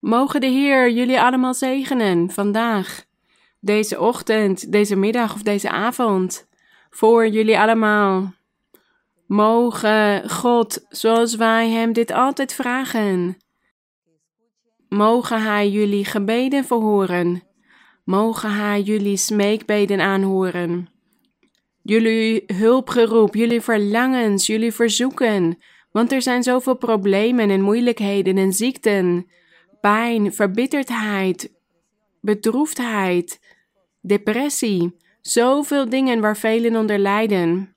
Mogen de Heer jullie allemaal zegenen vandaag, deze ochtend, deze middag of deze avond, voor jullie allemaal. Mogen God, zoals wij Hem dit altijd vragen, mogen Hij jullie gebeden verhoren, mogen Hij jullie smeekbeden aanhoren, jullie hulpgeroep, jullie verlangens, jullie verzoeken, want er zijn zoveel problemen en moeilijkheden en ziekten pijn, verbitterdheid, bedroefdheid, depressie, zoveel dingen waar velen onder lijden.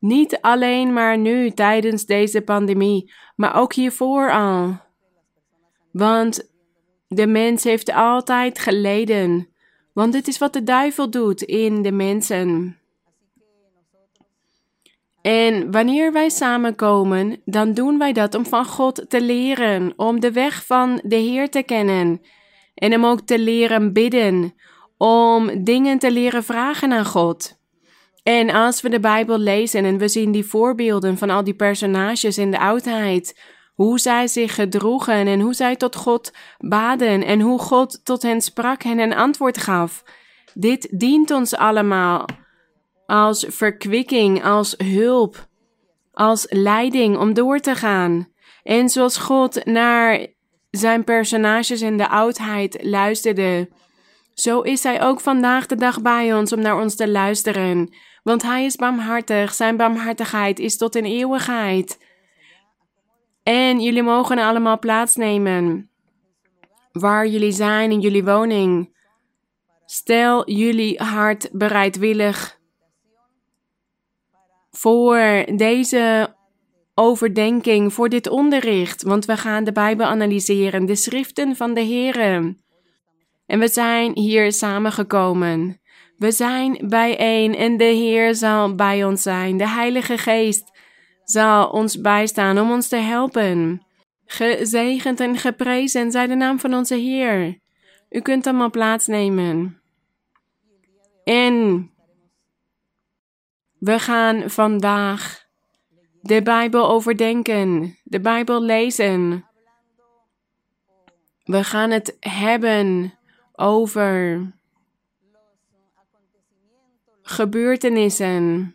Niet alleen maar nu tijdens deze pandemie, maar ook hiervoor al. Want de mens heeft altijd geleden. Want dit is wat de duivel doet in de mensen. En wanneer wij samenkomen, dan doen wij dat om van God te leren, om de weg van de Heer te kennen en hem ook te leren bidden, om dingen te leren vragen aan God. En als we de Bijbel lezen en we zien die voorbeelden van al die personages in de oudheid, hoe zij zich gedroegen en hoe zij tot God baden en hoe God tot hen sprak en een antwoord gaf. Dit dient ons allemaal als verkwikking, als hulp, als leiding om door te gaan. En zoals God naar zijn personages in de oudheid luisterde, zo is Hij ook vandaag de dag bij ons om naar ons te luisteren. Want Hij is barmhartig, Zijn barmhartigheid is tot in eeuwigheid. En jullie mogen allemaal plaatsnemen waar jullie zijn in jullie woning. Stel jullie hart bereidwillig voor deze overdenking, voor dit onderricht, want we gaan de Bijbel analyseren, de schriften van de Heren. En we zijn hier samengekomen. We zijn bijeen en de Heer zal bij ons zijn. De Heilige Geest zal ons bijstaan om ons te helpen. Gezegend en geprezen zij de naam van onze Heer. U kunt allemaal plaatsnemen. En we gaan vandaag de Bijbel overdenken, de Bijbel lezen. We gaan het hebben over gebeurtenissen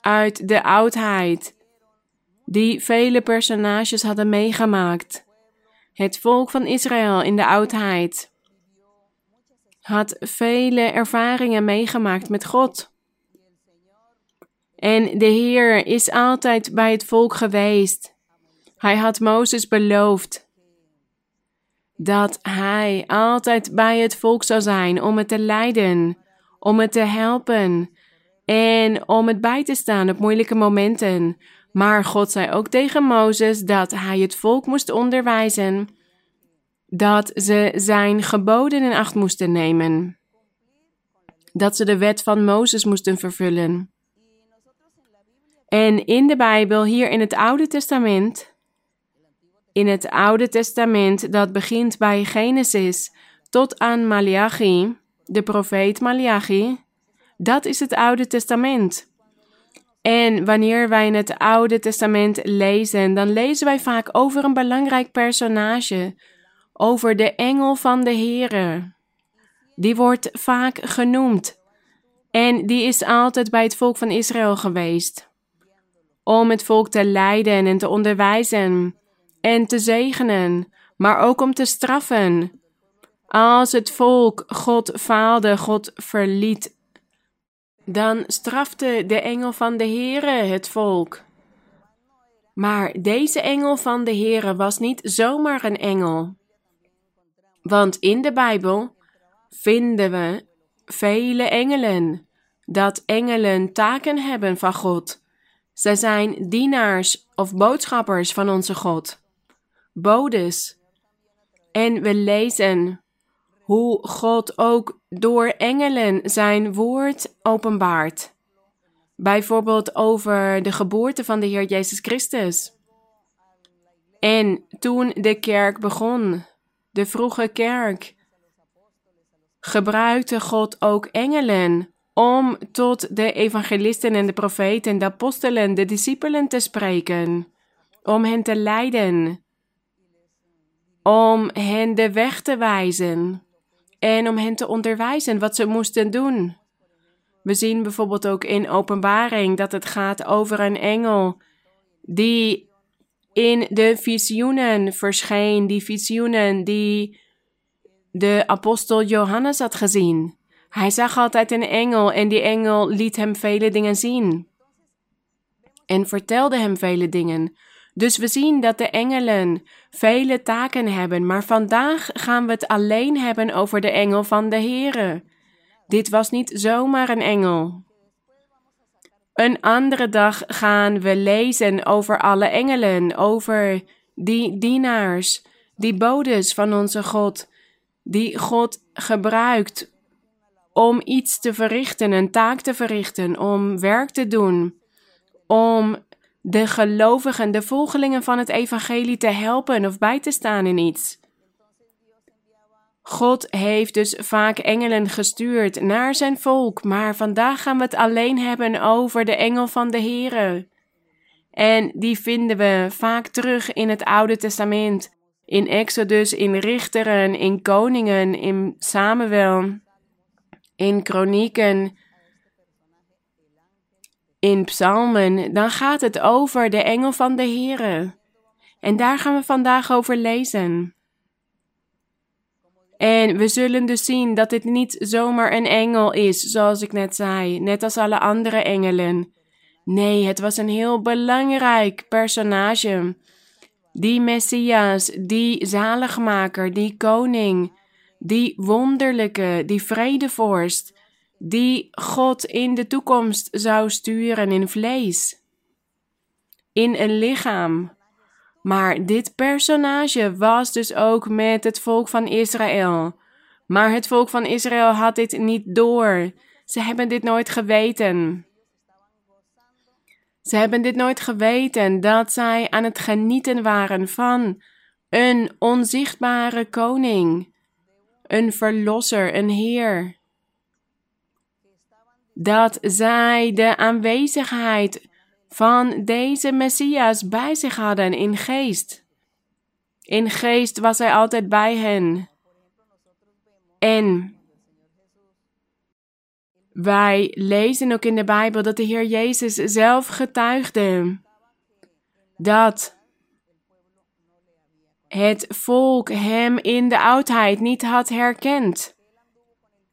uit de oudheid die vele personages hadden meegemaakt. Het volk van Israël in de oudheid had vele ervaringen meegemaakt met God. En de Heer is altijd bij het volk geweest. Hij had Mozes beloofd dat hij altijd bij het volk zou zijn om het te leiden, om het te helpen en om het bij te staan op moeilijke momenten. Maar God zei ook tegen Mozes dat hij het volk moest onderwijzen dat ze zijn geboden in acht moesten nemen. Dat ze de wet van Mozes moesten vervullen. En in de Bijbel, hier in het Oude Testament, in het Oude Testament dat begint bij Genesis tot aan Malachi, de profeet Malachi, dat is het Oude Testament. En wanneer wij in het Oude Testament lezen, dan lezen wij vaak over een belangrijk personage, over de engel van de Here. Die wordt vaak genoemd en die is altijd bij het volk van Israël geweest om het volk te leiden en te onderwijzen en te zegenen, maar ook om te straffen. Als het volk God faalde, God verliet, dan strafte de engel van de Heere het volk. Maar deze engel van de Heere was niet zomaar een engel. Want in de Bijbel vinden we vele engelen, dat engelen taken hebben van God zij zijn dienaars of boodschappers van onze God, bodes. En we lezen hoe God ook door engelen zijn woord openbaart. Bijvoorbeeld over de geboorte van de Heer Jezus Christus. En toen de kerk begon, de vroege kerk, gebruikte God ook engelen om tot de evangelisten en de profeten, de apostelen, de discipelen te spreken, om hen te leiden om hen de weg te wijzen en om hen te onderwijzen wat ze moesten doen. We zien bijvoorbeeld ook in Openbaring dat het gaat over een engel die in de visioenen verscheen, die visioenen die de apostel Johannes had gezien. Hij zag altijd een engel en die engel liet hem vele dingen zien en vertelde hem vele dingen. Dus we zien dat de engelen vele taken hebben, maar vandaag gaan we het alleen hebben over de engel van de Here. Dit was niet zomaar een engel. Een andere dag gaan we lezen over alle engelen, over die dienaars, die bodes van onze God, die God gebruikt om iets te verrichten, een taak te verrichten, om werk te doen, om de gelovigen, de volgelingen van het evangelie te helpen of bij te staan in iets. God heeft dus vaak engelen gestuurd naar zijn volk, maar vandaag gaan we het alleen hebben over de engel van de Here. En die vinden we vaak terug in het Oude Testament, in Exodus, in Richteren, in Koningen, in Samuel, in Kronieken, in Psalmen. Dan gaat het over de engel van de Here. En daar gaan we vandaag over lezen. En we zullen dus zien dat dit niet zomaar een engel is, zoals ik net zei, net als alle andere engelen. Nee, het was een heel belangrijk personage. Die Messias, die zaligmaker, die koning, die wonderlijke, die vredevorst, die God in de toekomst zou sturen in vlees, in een lichaam. Maar dit personage was dus ook met het volk van Israël. Maar het volk van Israël had dit niet door. Ze hebben dit nooit geweten. Ze hebben dit nooit geweten dat zij aan het genieten waren van een onzichtbare koning, een verlosser, een heer. Dat zij de aanwezigheid van deze Messias bij zich hadden in geest. In geest was hij altijd bij hen. En wij lezen ook in de Bijbel dat de Heer Jezus zelf getuigde dat het volk hem in de oudheid niet had herkend.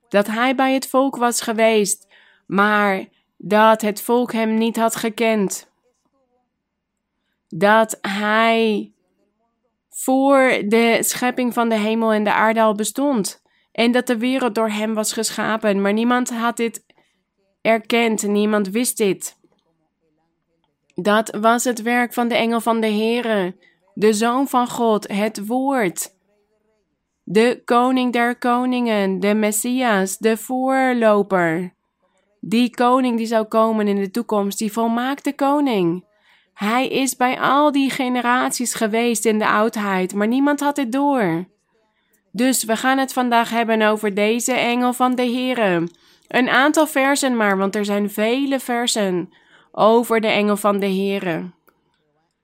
Dat hij bij het volk was geweest, maar dat het volk hem niet had gekend. Dat hij voor de schepping van de hemel en de aarde al bestond. En dat de wereld door hem was geschapen. Maar niemand had dit erkend, niemand wist dit. Dat was het werk van de engel van de Heere, de Zoon van God, het Woord. De koning der koningen, de Messias, de voorloper. Die koning die zou komen in de toekomst, die volmaakte koning. Hij is bij al die generaties geweest in de oudheid, maar niemand had het door. Dus we gaan het vandaag hebben over deze engel van de Here. Een aantal versen maar, want er zijn vele versen over de engel van de Here.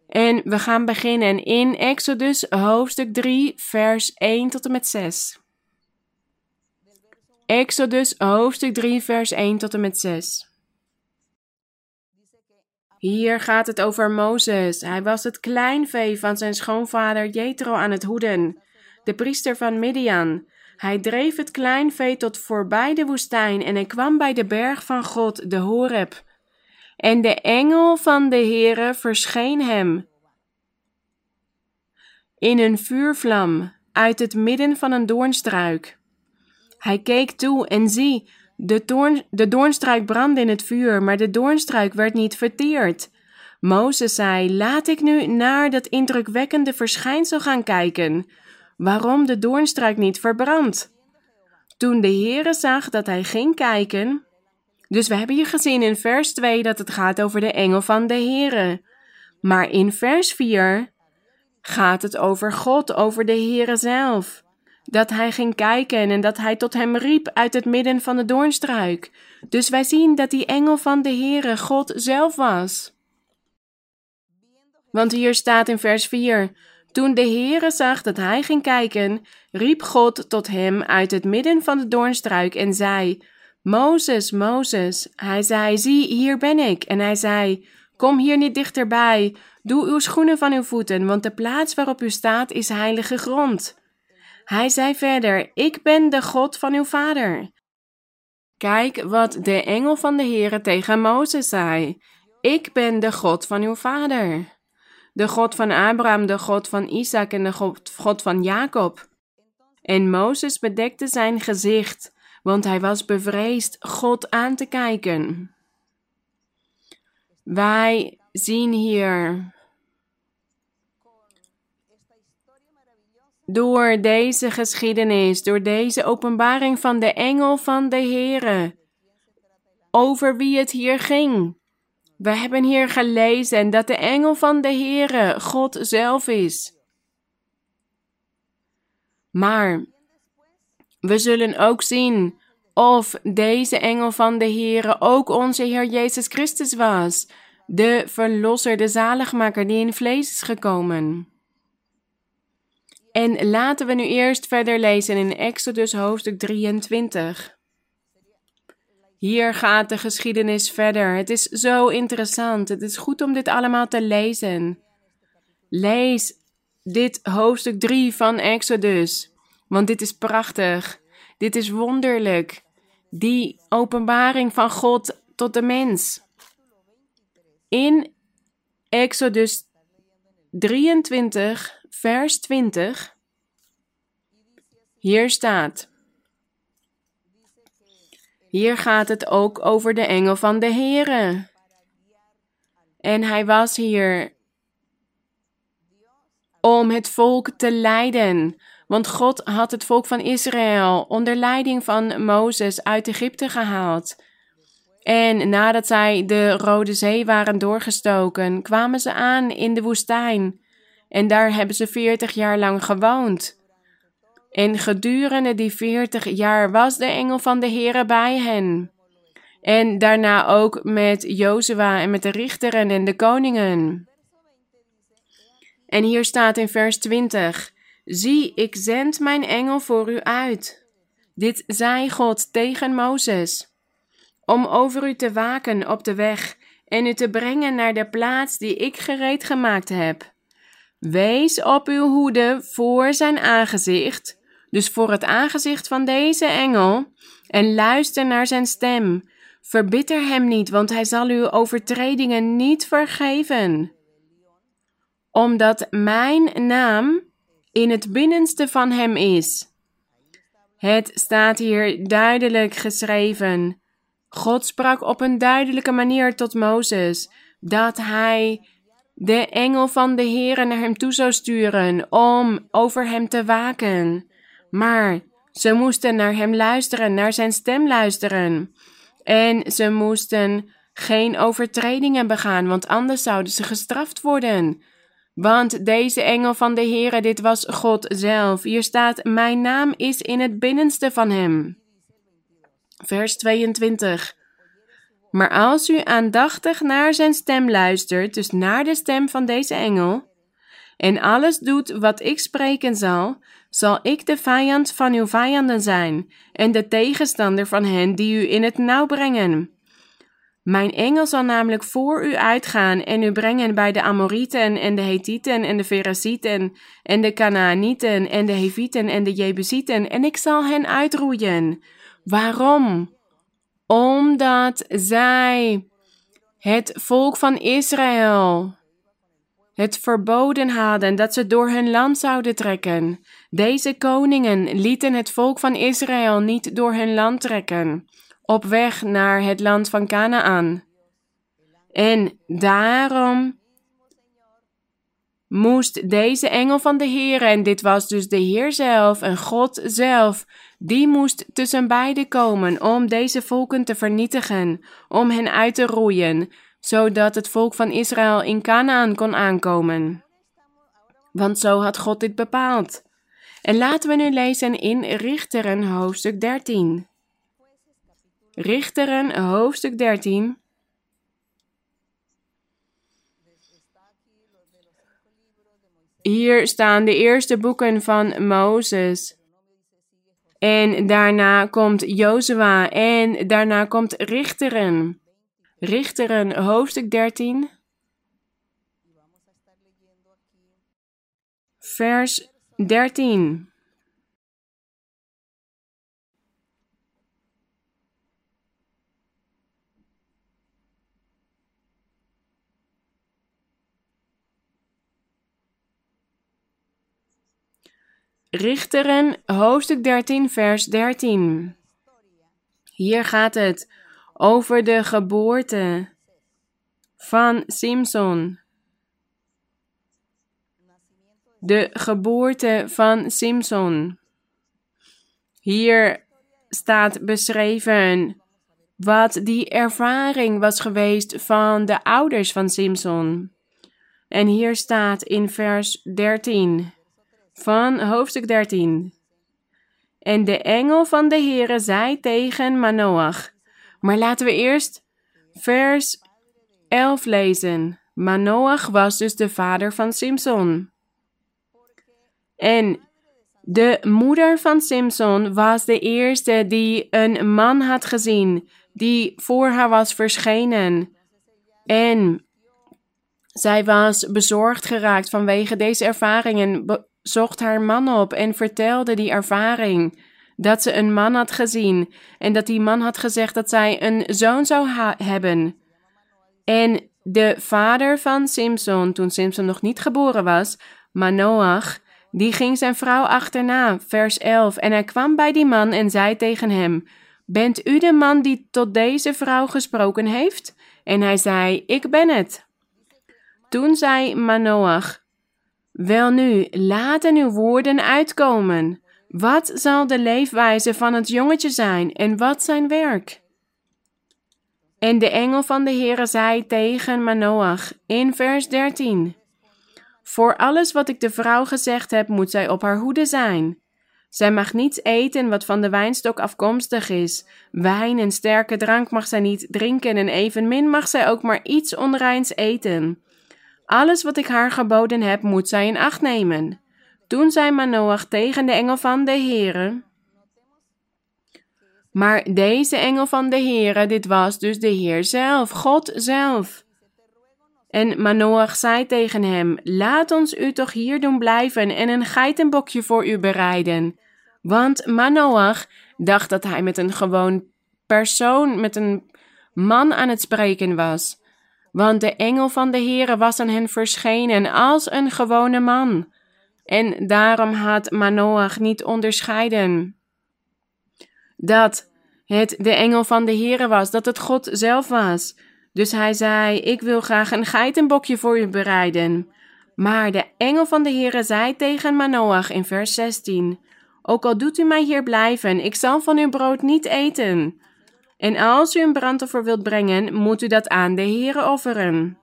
En we gaan beginnen in Exodus hoofdstuk 3, vers 1 tot en met 6. Exodus hoofdstuk 3, vers 1 tot en met 6. Hier gaat het over Mozes. Hij was het kleinvee van zijn schoonvader Jethro aan het hoeden, de priester van Midian. Hij dreef het kleinvee tot voorbij de woestijn en hij kwam bij de berg van God, de Horeb. En de engel van de Heere verscheen hem in een vuurvlam uit het midden van een doornstruik. Hij keek toe en zie, de, de doornstruik brandde in het vuur, maar de doornstruik werd niet verteerd. Mozes zei: Laat ik nu naar dat indrukwekkende verschijnsel gaan kijken, waarom de doornstruik niet verbrandt. Toen de Heere zag dat hij ging kijken. Dus we hebben hier gezien in vers 2 dat het gaat over de engel van de Heere. Maar in vers 4 gaat het over God, over de Heere zelf dat hij ging kijken en dat hij tot hem riep uit het midden van de doornstruik. Dus wij zien dat die engel van de Heere God zelf was. Want hier staat in vers 4: Toen de Heere zag dat hij ging kijken, riep God tot hem uit het midden van de doornstruik en zei: Mozes, Mozes. Hij zei: Zie, hier ben ik. En hij zei: Kom hier niet dichterbij. Doe uw schoenen van uw voeten, want de plaats waarop u staat is heilige grond. Hij zei verder: Ik ben de God van uw vader. Kijk wat de engel van de Heere tegen Mozes zei: Ik ben de God van uw vader. De God van Abraham, de God van Isaac en de God, God van Jacob. En Mozes bedekte zijn gezicht, want hij was bevreesd God aan te kijken. Wij zien hier door deze geschiedenis, door deze openbaring van de engel van de Heere, over wie het hier ging. We hebben hier gelezen dat de engel van de Heere God zelf is. Maar we zullen ook zien of deze engel van de Heere ook onze Heer Jezus Christus was, de verlosser, de zaligmaker die in vlees is gekomen. En laten we nu eerst verder lezen in Exodus hoofdstuk 23. Hier gaat de geschiedenis verder. Het is zo interessant. Het is goed om dit allemaal te lezen. Lees dit hoofdstuk 3 van Exodus, want dit is prachtig. Dit is wonderlijk. Die openbaring van God tot de mens. In Exodus 23, vers 20. Hier staat. Hier gaat het ook over de engel van de Heere. En hij was hier om het volk te leiden. Want God had het volk van Israël onder leiding van Mozes uit Egypte gehaald. En nadat zij de Rode Zee waren doorgestoken, kwamen ze aan in de woestijn. En daar hebben ze veertig jaar lang gewoond. En gedurende die veertig jaar was de engel van de Heere bij hen. En daarna ook met Jozua en met de richteren en de koningen. En hier staat in vers 20: Zie, ik zend mijn engel voor u uit. Dit zei God tegen Mozes, om over u te waken op de weg en u te brengen naar de plaats die ik gereed gemaakt heb. Wees op uw hoede voor zijn aangezicht dus voor het aangezicht van deze engel, en luister naar zijn stem. Verbitter hem niet, want hij zal uw overtredingen niet vergeven. Omdat mijn naam in het binnenste van hem is. Het staat hier duidelijk geschreven. God sprak op een duidelijke manier tot Mozes dat hij de engel van de Heer naar hem toe zou sturen om over hem te waken. Maar ze moesten naar hem luisteren, naar zijn stem luisteren. En ze moesten geen overtredingen begaan, want anders zouden ze gestraft worden. Want deze engel van de Heere, dit was God zelf. Hier staat: Mijn naam is in het binnenste van hem. Vers 22. Maar als u aandachtig naar zijn stem luistert, dus naar de stem van deze engel, en alles doet wat ik spreken zal, zal ik de vijand van uw vijanden zijn en de tegenstander van hen die u in het nauw brengen. Mijn engel zal namelijk voor u uitgaan en u brengen bij de Amorieten en de Hethieten en de Ferasieten en de Canaanieten en de Hevieten en de Jebusieten en ik zal hen uitroeien. Waarom? Omdat zij het volk van Israël het verboden hadden dat ze door hun land zouden trekken. Deze koningen lieten het volk van Israël niet door hun land trekken, op weg naar het land van Canaan. En daarom moest deze engel van de Heer, en dit was dus de Heer zelf en God zelf, die moest tussen beiden komen om deze volken te vernietigen, om hen uit te roeien, zodat het volk van Israël in Canaan kon aankomen. Want zo had God dit bepaald. En laten we nu lezen in Richteren hoofdstuk 13. Richteren hoofdstuk 13. hier staan de eerste boeken van Mozes. En daarna komt Jozua en daarna komt Richteren. Richteren, hoofdstuk 13. Vers 13. Richteren, hoofdstuk 13, vers 13. Hier gaat het over de geboorte van Simson. De geboorte van Simson. Hier staat beschreven wat die ervaring was geweest van de ouders van Simson. En hier staat in vers 13 van hoofdstuk 13. En de engel van de Heere zei tegen Manoach. Maar laten we eerst vers 11 lezen. Manoach was dus de vader van Simson. En de moeder van Simson was de eerste die een man had gezien, die voor haar was verschenen. En zij was bezorgd geraakt vanwege deze ervaringen zocht haar man op en vertelde die ervaring. Dat ze een man had gezien en dat die man had gezegd dat zij een zoon zou hebben. En de vader van Simson, toen Simson nog niet geboren was, Manoach, die ging zijn vrouw achterna, vers 11. En hij kwam bij die man en zei tegen hem: Bent u de man die tot deze vrouw gesproken heeft? En hij zei: Ik ben het. Toen zei Manoach: Welnu, laten uw woorden uitkomen. Wat zal de leefwijze van het jongetje zijn en wat zijn werk? En de engel van de Heere zei tegen Manoach in vers 13: Voor alles wat ik de vrouw gezegd heb, moet zij op haar hoede zijn. Zij mag niets eten wat van de wijnstok afkomstig is. Wijn en sterke drank mag zij niet drinken en evenmin mag zij ook maar iets onreins eten. Alles wat ik haar geboden heb, moet zij in acht nemen. Toen zei Manoach tegen de engel van de Heere. Maar deze engel van de Heere, dit was dus de Heer zelf, God zelf. En Manoach zei tegen hem: Laat ons u toch hier doen blijven en een geitenbokje voor u bereiden. Want Manoach dacht dat hij met een gewoon persoon, met een man aan het spreken was want de engel van de Heere was aan hen verschenen als een gewone man. En daarom had Manoach niet onderscheiden dat het de engel van de Heere was, dat het God zelf was. Dus hij zei: Ik wil graag een geitenbokje voor u bereiden. Maar de engel van de Heere zei tegen Manoach in vers 16: Ook al doet u mij hier blijven, ik zal van uw brood niet eten. En als u een brandoffer wilt brengen, moet u dat aan de Heere offeren.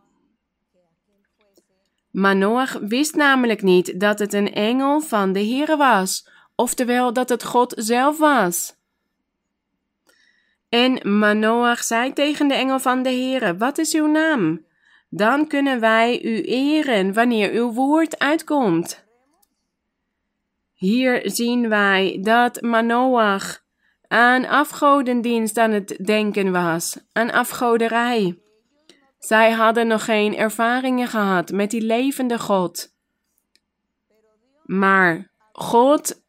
Manoach wist namelijk niet dat het een engel van de Heere was, oftewel dat het God zelf was. En Manoach zei tegen de engel van de Heere: Wat is uw naam? Dan kunnen wij u eren wanneer uw woord uitkomt. Hier zien wij dat Manoach aan afgodendienst aan het denken was, aan afgoderij. Zij hadden nog geen ervaringen gehad met die levende God. Maar God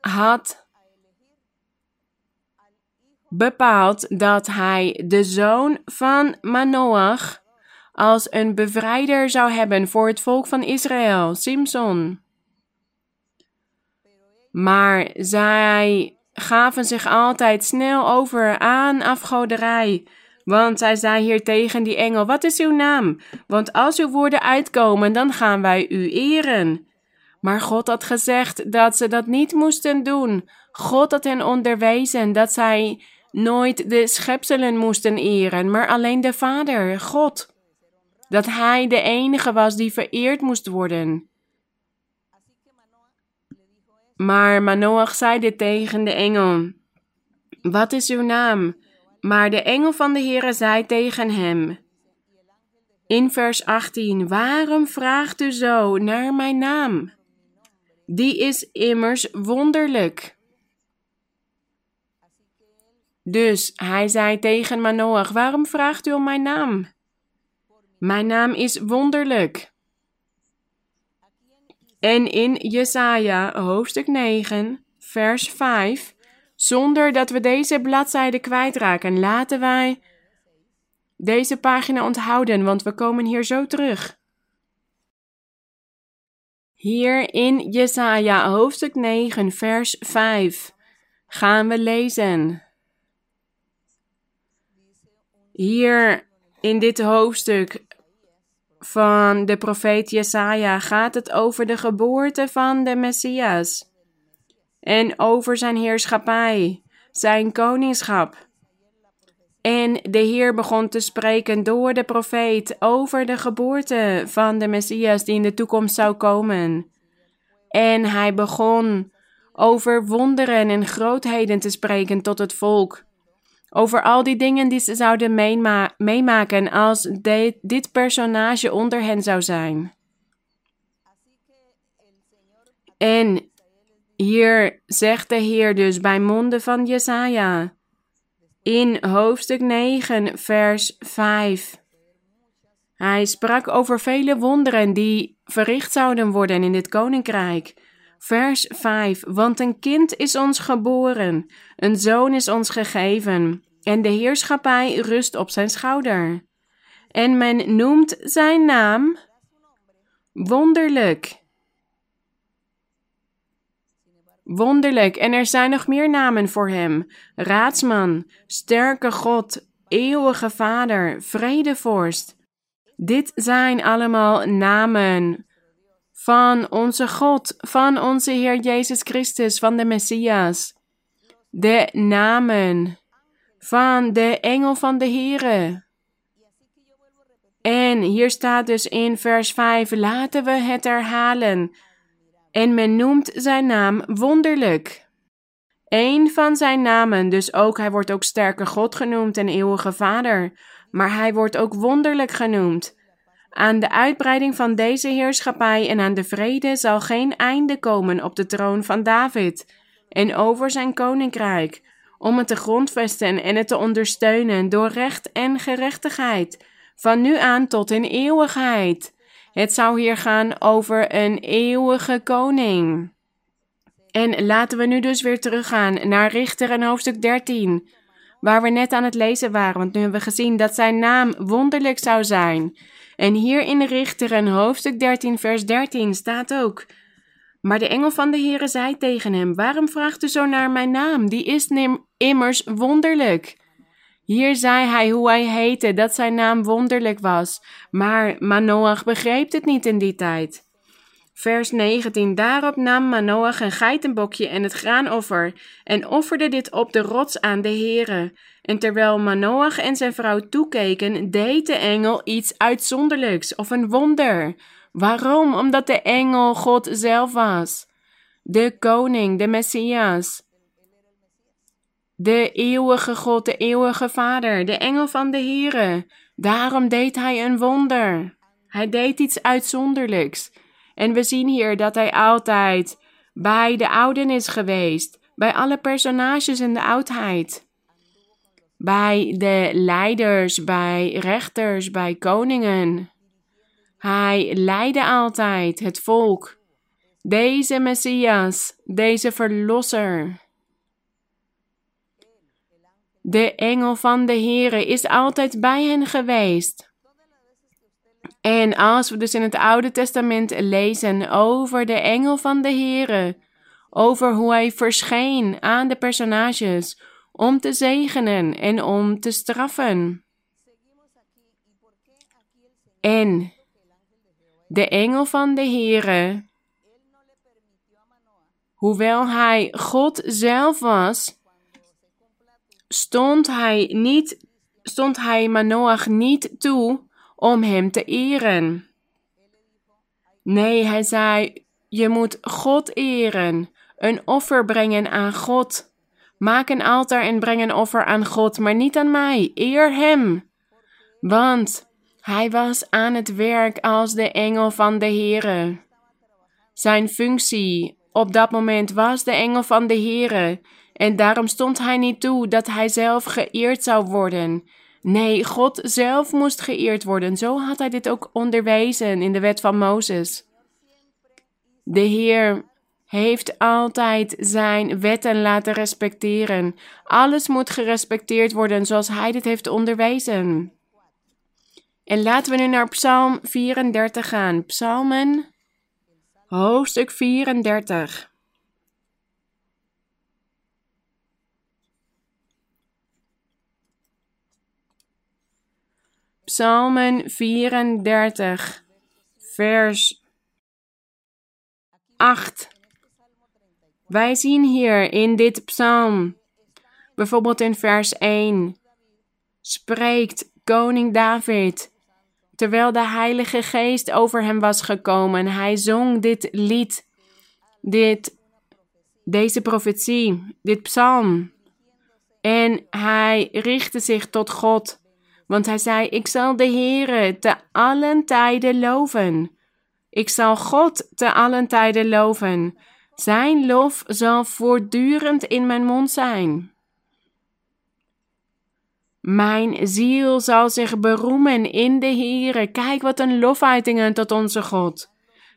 had bepaald dat hij de zoon van Manoach als een bevrijder zou hebben voor het volk van Israël, Simson. Maar zij gaven zich altijd snel over aan afgoderij. Want zij zei hier tegen die engel: Wat is uw naam? Want als uw woorden uitkomen, dan gaan wij u eren. Maar God had gezegd dat ze dat niet moesten doen. God had hen onderwezen dat zij nooit de schepselen moesten eren, maar alleen de Vader, God. Dat Hij de enige was die vereerd moest worden. Maar Manoach zei dit tegen de engel: Wat is uw naam? Maar de engel van de Heere zei tegen hem: In vers 18: Waarom vraagt u zo naar mijn naam? Die is immers wonderlijk. Dus hij zei tegen Manoach: Waarom vraagt u om mijn naam? Mijn naam is wonderlijk. En in Jesaja hoofdstuk 9, vers 5, zonder dat we deze bladzijde kwijtraken, laten wij deze pagina onthouden, want we komen hier zo terug. Hier in Jesaja hoofdstuk 9, vers 5 gaan we lezen. Hier in dit hoofdstuk van de profeet Jesaja gaat het over de geboorte van de Messias en over zijn heerschappij, zijn koningschap. En de Heer begon te spreken door de profeet over de geboorte van de Messias die in de toekomst zou komen. En hij begon over wonderen en grootheden te spreken tot het volk. Over al die dingen die ze zouden meemaken als dit personage onder hen zou zijn. En hier zegt de Heer dus bij monden van Jesaja in hoofdstuk 9, vers 5. Hij sprak over vele wonderen die verricht zouden worden in dit koninkrijk. Vers 5: Want een kind is ons geboren, een zoon is ons gegeven, en de heerschappij rust op zijn schouder. En men noemt zijn naam wonderlijk. Wonderlijk, en er zijn nog meer namen voor hem: Raadsman, sterke God, eeuwige Vader, vredevorst. Dit zijn allemaal namen van onze God, van onze Heer Jezus Christus, van de Messias. De namen van de engel van de Here. En hier staat dus in vers 5, laten we het herhalen. En men noemt zijn naam wonderlijk. Een van zijn namen, dus ook hij wordt ook sterke God genoemd en eeuwige Vader, maar hij wordt ook wonderlijk genoemd. Aan de uitbreiding van deze heerschappij en aan de vrede zal geen einde komen op de troon van David en over zijn koninkrijk, om het te grondvesten en het te ondersteunen door recht en gerechtigheid, van nu aan tot in eeuwigheid. Het zou hier gaan over een eeuwige koning. En laten we nu dus weer teruggaan naar Richter en hoofdstuk 13, waar we net aan het lezen waren, want nu hebben we gezien dat zijn naam wonderlijk zou zijn. En hier in Richter en hoofdstuk 13, vers 13 staat ook. Maar de engel van de Heere zei tegen hem: Waarom vraagt u zo naar mijn naam? Die is immers wonderlijk. Hier zei hij hoe hij heette, dat zijn naam wonderlijk was. Maar Manoach begreep het niet in die tijd. Vers 19. Daarop nam Manoach een geitenbokje en het graanoffer en offerde dit op de rots aan de Heere. En terwijl Manoach en zijn vrouw toekeken, deed de engel iets uitzonderlijks of een wonder. Waarom? Omdat de engel God zelf was. De koning, de Messias. De eeuwige God, de eeuwige Vader, de engel van de Here. Daarom deed hij een wonder. Hij deed iets uitzonderlijks. En we zien hier dat hij altijd bij de ouden is geweest, bij alle personages in de oudheid. Bij de leiders, bij rechters, bij koningen. Hij leidde altijd het volk. Deze Messias, deze Verlosser. De engel van de Heere is altijd bij hen geweest. En als we dus in het Oude Testament lezen over de engel van de Heere, over hoe hij verscheen aan de personages om te zegenen en om te straffen. En de engel van de Heere, hoewel hij God zelf was, stond hij niet, stond hij Manoach niet toe om hem te eren. Nee, hij zei: Je moet God eren, een offer brengen aan God. Maak een altaar en breng een offer aan God, maar niet aan mij. Eer Hem. Want Hij was aan het werk als de engel van de Heere. Zijn functie op dat moment was de engel van de Heere. En daarom stond hij niet toe dat hij zelf geëerd zou worden. Nee, God zelf moest geëerd worden. Zo had hij dit ook onderwezen in de wet van Mozes. De Heer heeft altijd zijn wetten laten respecteren. Alles moet gerespecteerd worden zoals hij dit heeft onderwezen. En laten we nu naar Psalm 34 gaan. Psalmen, hoofdstuk 34. Psalmen 34, vers 8. Wij zien hier in dit psalm, bijvoorbeeld in vers 1, spreekt koning David, terwijl de Heilige Geest over hem was gekomen. Hij zong dit lied, dit, deze profetie, dit psalm. En hij richtte zich tot God, want hij zei: Ik zal de Heere te allen tijden loven. Ik zal God te allen tijden loven. Zijn lof zal voortdurend in mijn mond zijn. Mijn ziel zal zich beroemen in de Heere. Kijk wat een lofuitingen tot onze God.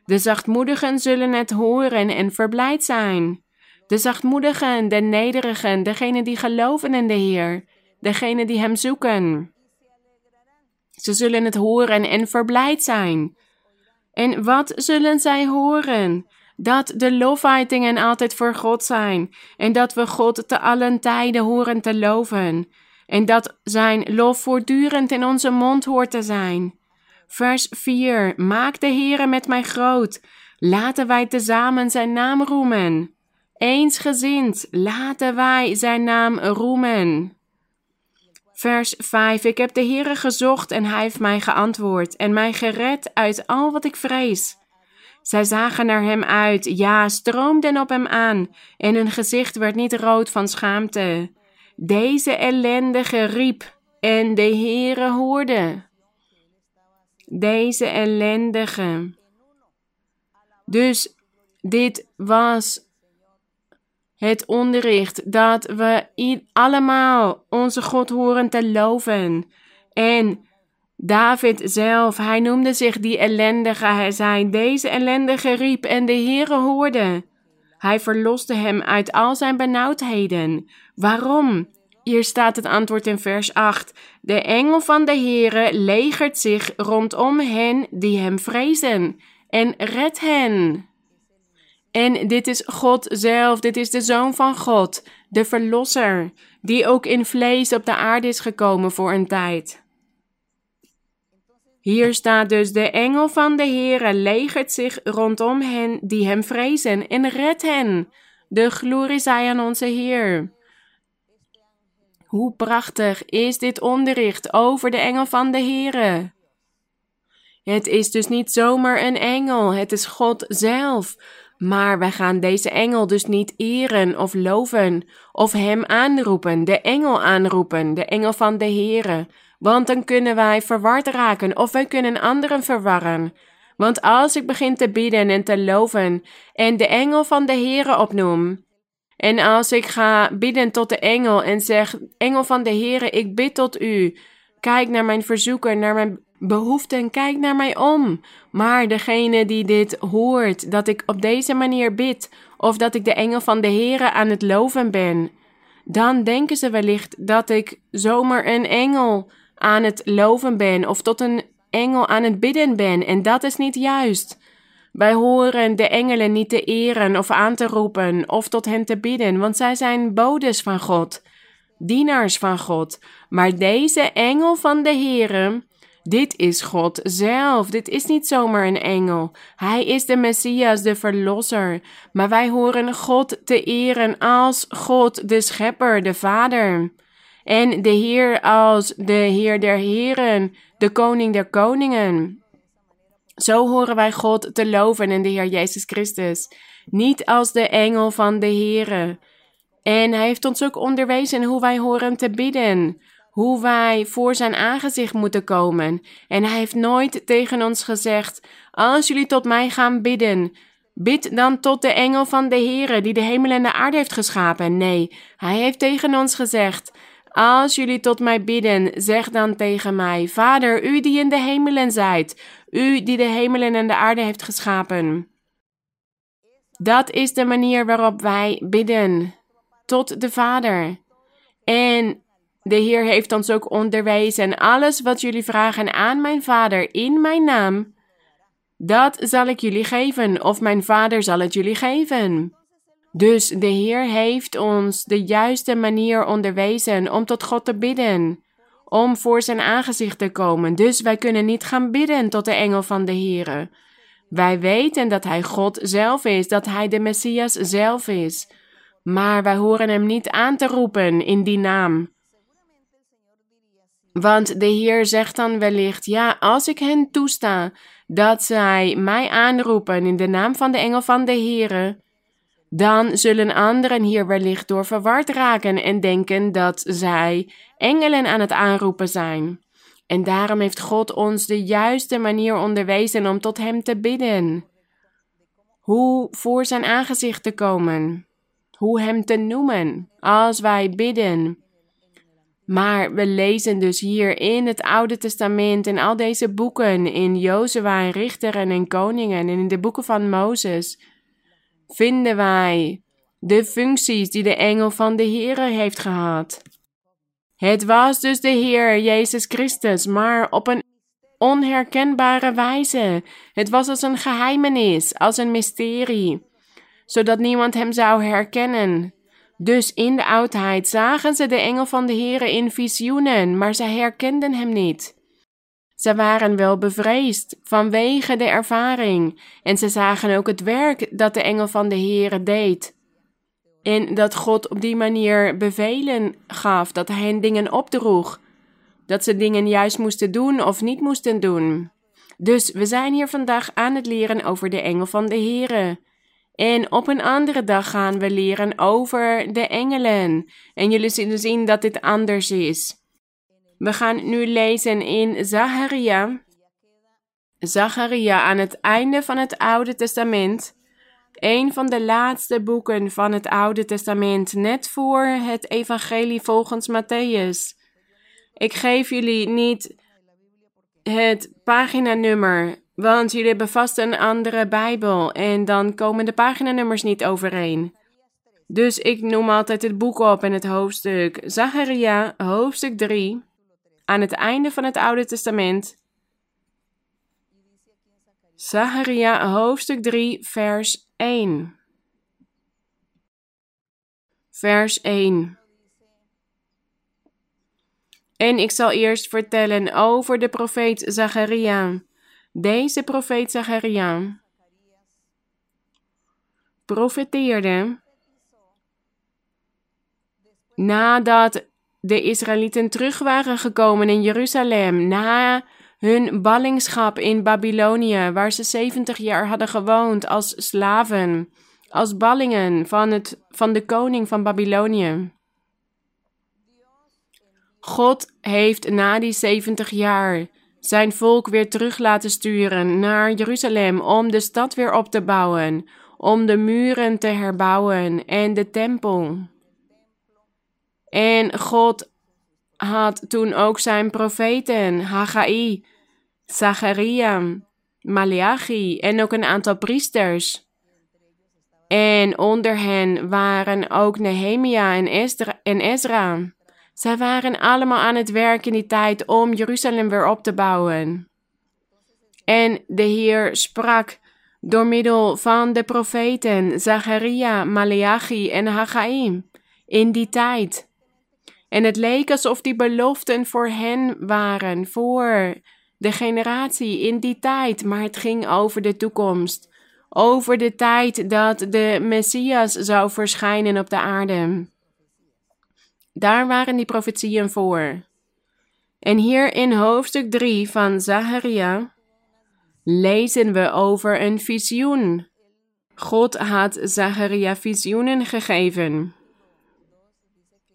De zachtmoedigen zullen het horen en verblijd zijn. De zachtmoedigen, de nederigen, degenen die geloven in de Heer, degenen die Hem zoeken. Ze zullen het horen en verblijd zijn. En wat zullen zij horen? Dat de lofuitingen altijd voor God zijn en dat we God te allen tijden horen te loven en dat zijn lof voortdurend in onze mond hoort te zijn. Vers 4. Maak de Heere met mij groot. Laten wij tezamen zijn naam roemen. Eensgezind, laten wij zijn naam roemen. Vers 5. Ik heb de Heere gezocht en hij heeft mij geantwoord en mij gered uit al wat ik vrees. Zij zagen naar hem uit, ja, stroomden op hem aan, en hun gezicht werd niet rood van schaamte. Deze ellendige riep en de Heere hoorde. Deze ellendige. Dus dit was het onderricht dat we allemaal onze God horen te loven. En David zelf, hij noemde zich die ellendige. Hij zei: Deze ellendige riep en de Heere hoorde. Hij verloste hem uit al zijn benauwdheden. Waarom? Hier staat het antwoord in vers 8. De engel van de Heere legert zich rondom hen die hem vrezen en redt hen. En dit is God zelf, dit is de Zoon van God, de Verlosser, die ook in vlees op de aarde is gekomen voor een tijd. Hier staat dus: De engel van de Heere legert zich rondom hen die hem vrezen en redt hen. De glorie zij aan onze Heer. Hoe prachtig is dit onderricht over de engel van de Heere. Het is dus niet zomaar een engel, het is God zelf. Maar wij gaan deze engel dus niet eren of loven of hem aanroepen, de engel aanroepen, de engel van de Heere. Want dan kunnen wij verward raken of wij kunnen anderen verwarren. Want als ik begin te bidden en te loven en de engel van de Heere opnoem, en als ik ga bidden tot de engel en zeg: Engel van de Heere, ik bid tot u. Kijk naar mijn verzoeken, naar mijn behoeften, kijk naar mij om. Maar degene die dit hoort, dat ik op deze manier bid, of dat ik de engel van de Heere aan het loven ben, dan denken ze wellicht dat ik zomaar een engel aan het loven ben, of tot een engel aan het bidden ben. En dat is niet juist. Wij horen de engelen niet te eren of aan te roepen of tot hen te bidden, want zij zijn bodes van God, dienaars van God. Maar deze engel van de Heere, dit is God zelf. Dit is niet zomaar een engel. Hij is de Messias, de Verlosser. Maar wij horen God te eren als God, de Schepper, de Vader. En de Heer als de Heer der Heren, de Koning der Koningen. Zo horen wij God te loven in de Heer Jezus Christus, niet als de engel van de Heere. En hij heeft ons ook onderwezen hoe wij horen te bidden, hoe wij voor zijn aangezicht moeten komen. En hij heeft nooit tegen ons gezegd: Als jullie tot mij gaan bidden, bid dan tot de engel van de Heere die de hemel en de aarde heeft geschapen. Nee, hij heeft tegen ons gezegd: Als jullie tot mij bidden, zeg dan tegen mij: Vader, u die in de hemelen zijt, u die de hemelen en de aarde heeft geschapen. Dat is de manier waarop wij bidden tot de Vader. En de Heer heeft ons ook onderwezen: alles wat jullie vragen aan mijn Vader in mijn naam, dat zal ik jullie geven, of mijn Vader zal het jullie geven. Dus de Heer heeft ons de juiste manier onderwezen om tot God te bidden, om voor zijn aangezicht te komen. Dus wij kunnen niet gaan bidden tot de engel van de Heer. Wij weten dat Hij God zelf is, dat Hij de Messias zelf is. Maar wij horen Hem niet aan te roepen in die naam. Want de Heer zegt dan wellicht: Ja, als ik hen toesta dat zij mij aanroepen in de naam van de engel van de Heere, dan zullen anderen hier wellicht door verward raken en denken dat zij engelen aan het aanroepen zijn. En daarom heeft God ons de juiste manier onderwezen om tot Hem te bidden. Hoe voor Zijn aangezicht te komen. Hoe Hem te noemen als wij bidden. Maar we lezen dus hier in het Oude Testament, in al deze boeken, in Jozua en Richteren en Koningen en in de boeken van Mozes, vinden wij de functies die de engel van de Heere heeft gehad. Het was dus de Heer Jezus Christus, maar op een onherkenbare wijze. Het was als een geheimenis, als een mysterie, zodat niemand hem zou herkennen. Dus in de oudheid zagen ze de engel van de Heere in visioenen, maar zij herkenden hem niet. Ze waren wel bevreesd vanwege de ervaring, en ze zagen ook het werk dat de engel van de Heere deed. En dat God op die manier bevelen gaf, dat hij hen dingen opdroeg, dat ze dingen juist moesten doen of niet moesten doen. Dus we zijn hier vandaag aan het leren over de engel van de Heere. En op een andere dag gaan we leren over de engelen. En jullie zullen zien dat dit anders is. We gaan nu lezen in Zacharia. Zacharia aan het einde van het Oude Testament. Een van de laatste boeken van het Oude Testament, net voor het Evangelie volgens Matthäus. Ik geef jullie niet het paginanummer want jullie hebben vast een andere Bijbel en dan komen de paginanummers niet overeen. Dus ik noem altijd het boek op en het hoofdstuk. Zacharia, hoofdstuk 3, aan het einde van het Oude Testament. Zacharia, hoofdstuk 3, vers 1. Vers 1. En ik zal eerst vertellen over de profeet Zacharia. Deze profeet Zacharia profeteerde nadat de Israëlieten terug waren gekomen in Jeruzalem, na hun ballingschap in Babylonië, waar ze 70 jaar hadden gewoond als slaven, als ballingen van, het, van de koning van Babylonië. God heeft na die 70 jaar zijn volk weer terug laten sturen naar Jeruzalem om de stad weer op te bouwen, om de muren te herbouwen en de tempel. En God had toen ook zijn profeten, Haggai, Zacharia, Malachi en ook een aantal priesters. En onder hen waren ook Nehemia en, en Ezra. Zij waren allemaal aan het werk in die tijd om Jeruzalem weer op te bouwen. En de Heer sprak door middel van de profeten Zacharia, Maleachi en Haggai in die tijd. En het leek alsof die beloften voor hen waren, voor de generatie in die tijd, maar het ging over de toekomst, over de tijd dat de Messias zou verschijnen op de aarde. Daar waren die profetieën voor. En hier in hoofdstuk 3 van Zacharia lezen we over een visioen. God had Zacharia visioenen gegeven.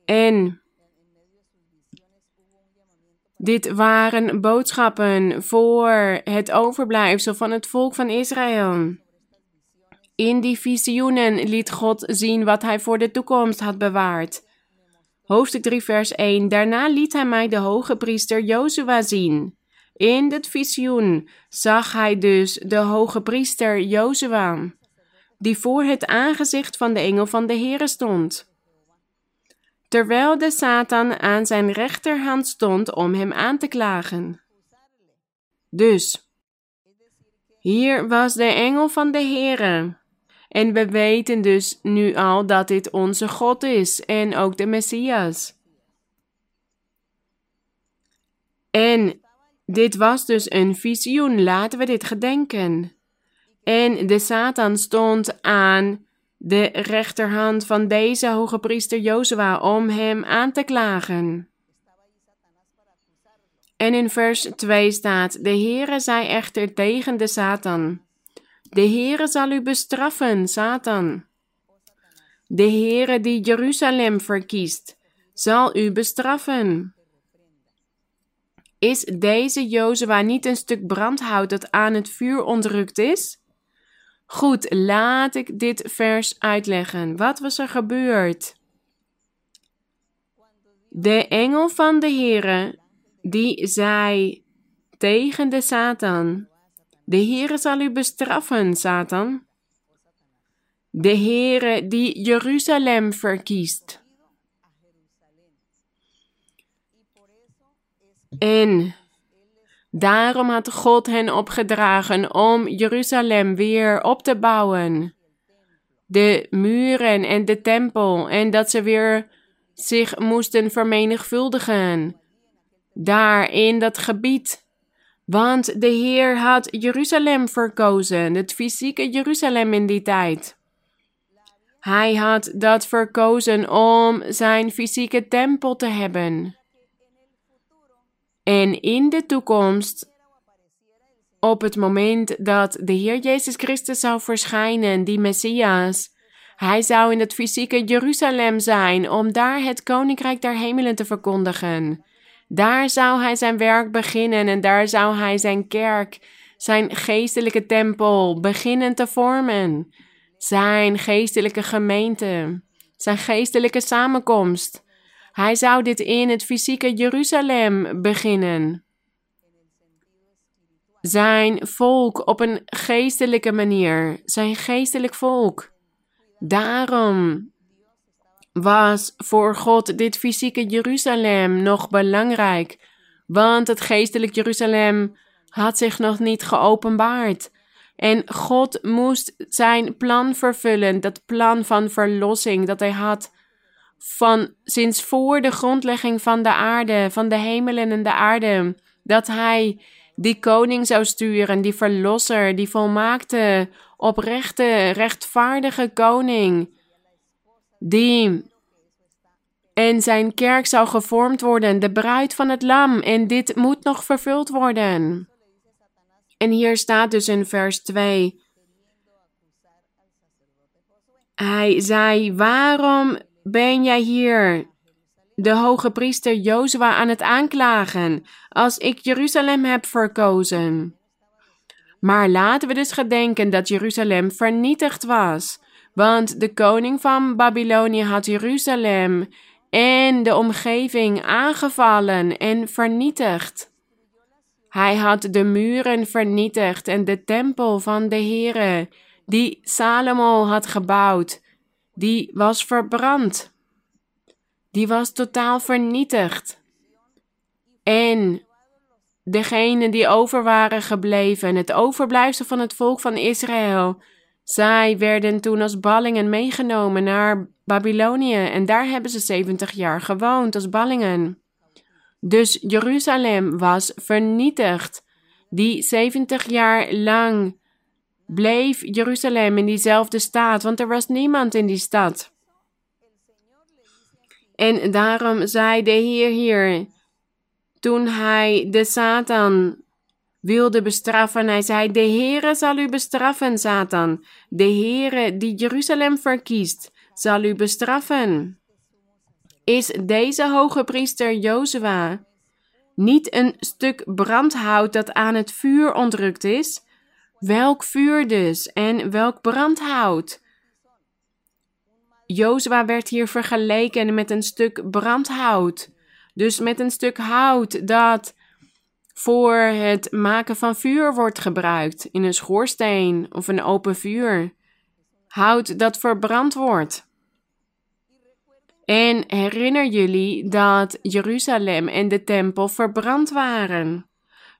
En Dit waren boodschappen voor het overblijfsel van het volk van Israël. In die visioenen liet God zien wat hij voor de toekomst had bewaard. Hoofdstuk 3, vers 1. Daarna liet hij mij de hoge priester Jozua zien. In het visioen zag hij dus de hoge priester Jozua, die voor het aangezicht van de engel van de Heere stond terwijl de Satan aan zijn rechterhand stond om hem aan te klagen. Dus, hier was de engel van de Heere. En we weten dus nu al dat dit onze God is en ook de Messias. En dit was dus een visioen, laten we dit gedenken. En de Satan stond aan de rechterhand van deze hoge priester Jozua om hem aan te klagen. En in vers 2 staat: De Heere zei echter tegen de Satan: De Heere zal u bestraffen, Satan. De Heere die Jeruzalem verkiest, zal u bestraffen. Is deze Jozua niet een stuk brandhout dat aan het vuur ontrukt is? Goed, laat ik dit vers uitleggen. Wat was er gebeurd? De engel van de Heere, die zei tegen de Satan: De Heere zal u bestraffen, Satan. De Heere die Jeruzalem verkiest. En Daarom had God hen opgedragen om Jeruzalem weer op te bouwen. De muren en de tempel en dat ze weer zich moesten vermenigvuldigen. Daar in dat gebied. Want de Heer had Jeruzalem verkozen, het fysieke Jeruzalem in die tijd. Hij had dat verkozen om zijn fysieke tempel te hebben. En in de toekomst, op het moment dat de Heer Jezus Christus zou verschijnen, die Messias, hij zou in het fysieke Jeruzalem zijn om daar het koninkrijk der hemelen te verkondigen. Daar zou hij zijn werk beginnen en daar zou hij zijn kerk, zijn geestelijke tempel beginnen te vormen. Zijn geestelijke gemeente, zijn geestelijke samenkomst. Hij zou dit in het fysieke Jeruzalem beginnen. Zijn volk op een geestelijke manier, zijn geestelijk volk. Daarom was voor God dit fysieke Jeruzalem nog belangrijk, want het geestelijk Jeruzalem had zich nog niet geopenbaard. En God moest zijn plan vervullen, dat plan van verlossing dat hij had van sinds voor de grondlegging van de aarde, van de hemelen en de aarde, dat hij die koning zou sturen, die verlosser, die volmaakte, oprechte, rechtvaardige koning, die en zijn kerk zou gevormd worden, de bruid van het lam, en dit moet nog vervuld worden. En hier staat dus in vers 2. Hij zei: Waarom ben jij hier, de hoge priester Jozua, aan het aanklagen, als ik Jeruzalem heb verkozen? Maar laten we dus gedenken dat Jeruzalem vernietigd was, want de koning van Babylonië had Jeruzalem en de omgeving aangevallen en vernietigd. Hij had de muren vernietigd en de tempel van de Heere, die Salomo had gebouwd, die was verbrand. Die was totaal vernietigd. En degenen die over waren gebleven, het overblijfsel van het volk van Israël, zij werden toen als ballingen meegenomen naar Babylonië en daar hebben ze 70 jaar gewoond als ballingen. Dus Jeruzalem was vernietigd. Die 70 jaar lang bleef Jeruzalem in diezelfde staat, want er was niemand in die stad. En daarom zei de Heer hier, toen hij de Satan wilde bestraffen, hij zei, de Heere zal u bestraffen, Satan. De Heere die Jeruzalem verkiest, zal u bestraffen. Is deze hoge priester Jozua Niet een stuk brandhout dat aan het vuur ontrukt is. Welk vuur dus en welk brandhout? Jozua werd hier vergeleken met een stuk brandhout. Dus met een stuk hout dat voor het maken van vuur wordt gebruikt in een schoorsteen of een open vuur. Hout dat verbrand wordt. En herinner jullie dat Jeruzalem en de tempel verbrand waren.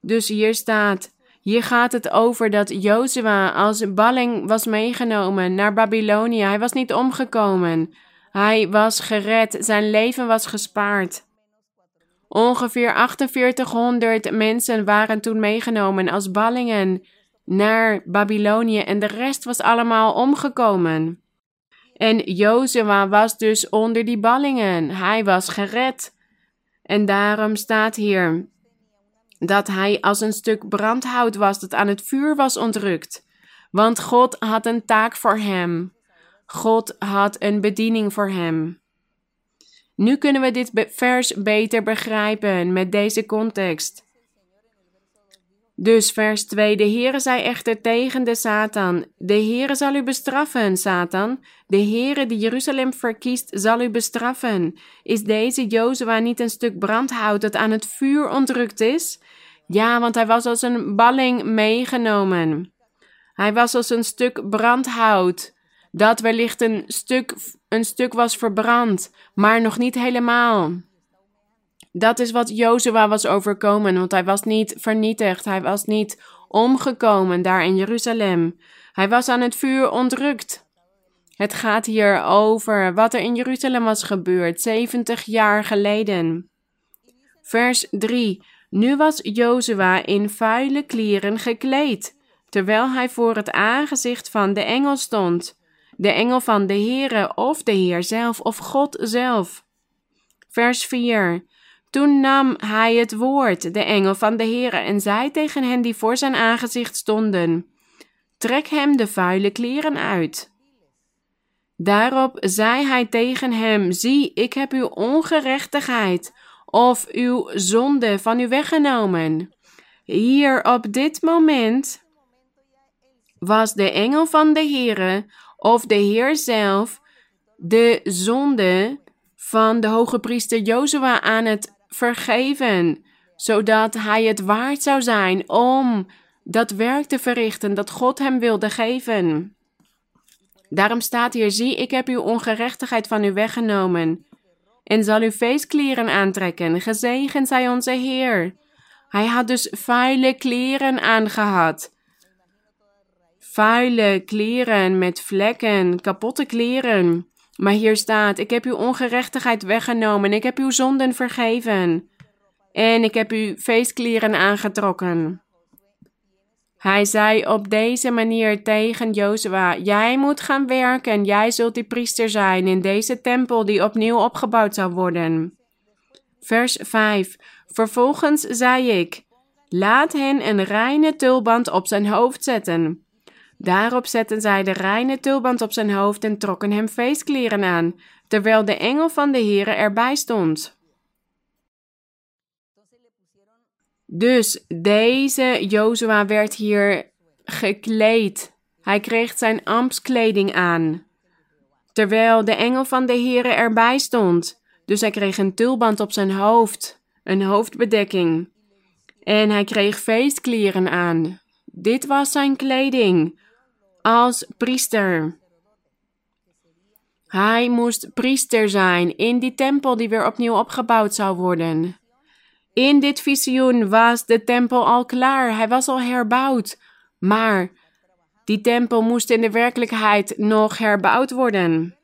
Dus hier staat, hier gaat het over dat Jozua als balling was meegenomen naar Babylonië. Hij was niet omgekomen. Hij was gered, zijn leven was gespaard. Ongeveer 4800 mensen waren toen meegenomen als ballingen naar Babylonië en de rest was allemaal omgekomen. En Jozua was dus onder die ballingen. Hij was gered. En daarom staat hier dat hij als een stuk brandhout was dat aan het vuur was ontrukt. Want God had een taak voor hem. God had een bediening voor hem. Nu kunnen we dit vers beter begrijpen met deze context. Dus vers 2. De Heere zei echter tegen de Satan: De Heere zal u bestraffen, Satan. De Heere die Jeruzalem verkiest, zal u bestraffen. Is deze Jozua niet een stuk brandhout dat aan het vuur ontrukt is? Ja, want hij was als een balling meegenomen. Hij was als een stuk brandhout dat wellicht een stuk, een stuk was verbrand, maar nog niet helemaal. Dat is wat Jozua was overkomen, want hij was niet vernietigd, hij was niet omgekomen daar in Jeruzalem. Hij was aan het vuur ontrukt. Het gaat hier over wat er in Jeruzalem was gebeurd, 70 jaar geleden. Vers 3. Nu was Jozua in vuile kleren gekleed, terwijl hij voor het aangezicht van de engel stond de engel van de Heere of de Heer zelf of God zelf. Vers 4. Toen nam hij het woord, de engel van de Heere, en zei tegen hen die voor zijn aangezicht stonden: Trek hem de vuile kleren uit. Daarop zei hij tegen hem: Zie, ik heb uw ongerechtigheid of uw zonde van u weggenomen. Hier op dit moment was de engel van de Heere of de Heer zelf de zonde van de hoge priester Jozua aan het vergeven, zodat hij het waard zou zijn om dat werk te verrichten dat God hem wilde geven. Daarom staat hier: Zie, ik heb uw ongerechtigheid van u weggenomen en zal u feestkleren aantrekken. Gezegend zij onze Heer. Hij had dus vuile kleren aangehad vuile kleren met vlekken, kapotte kleren. Maar hier staat: Ik heb uw ongerechtigheid weggenomen, ik heb uw zonden vergeven. En ik heb uw feestkleren aangetrokken. Hij zei op deze manier tegen Jozua: Jij moet gaan werken, jij zult die priester zijn in deze tempel die opnieuw opgebouwd zal worden. Vers 5. Vervolgens zei ik: Laat hen een reine tulband op zijn hoofd zetten. Daarop zetten zij de reine tulband op zijn hoofd en trokken hem feestkleren aan, terwijl de engel van de Heere erbij stond. Dus deze Jozua werd hier gekleed. Hij kreeg zijn ambtskleding aan, terwijl de engel van de Heere erbij stond. Dus hij kreeg een tulband op zijn hoofd, een hoofdbedekking. En hij kreeg feestkleren aan. Dit was zijn kleding als priester. Hij moest priester zijn in die tempel die weer opnieuw opgebouwd zou worden. In dit visioen was de tempel al klaar, hij was al herbouwd. Maar die tempel moest in de werkelijkheid nog herbouwd worden.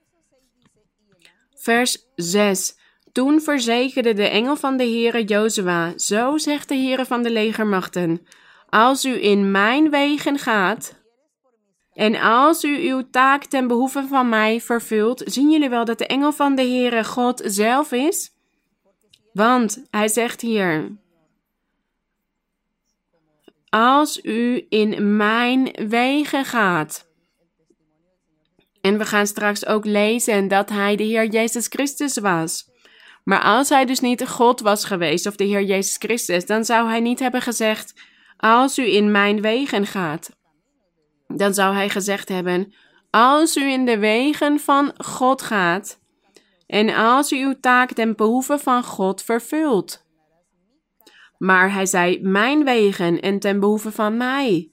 Vers 6. Toen verzekerde de engel van de Heere Jozua, zo zegt de Heere van de legermachten, als u in mijn wegen gaat en als u uw taak ten behoeve van mij vervult, zien jullie wel dat de engel van de Heere God zelf is? Want hij zegt hier: Als u in mijn wegen gaat. En we gaan straks ook lezen dat hij de Heer Jezus Christus was. Maar als hij dus niet God was geweest, of de Heer Jezus Christus, dan zou hij niet hebben gezegd: Als u in mijn wegen gaat. Dan zou hij gezegd hebben: Als u in de wegen van God gaat, en als u uw taak ten behoeve van God vervult. Maar hij zei: Mijn wegen en ten behoeve van mij.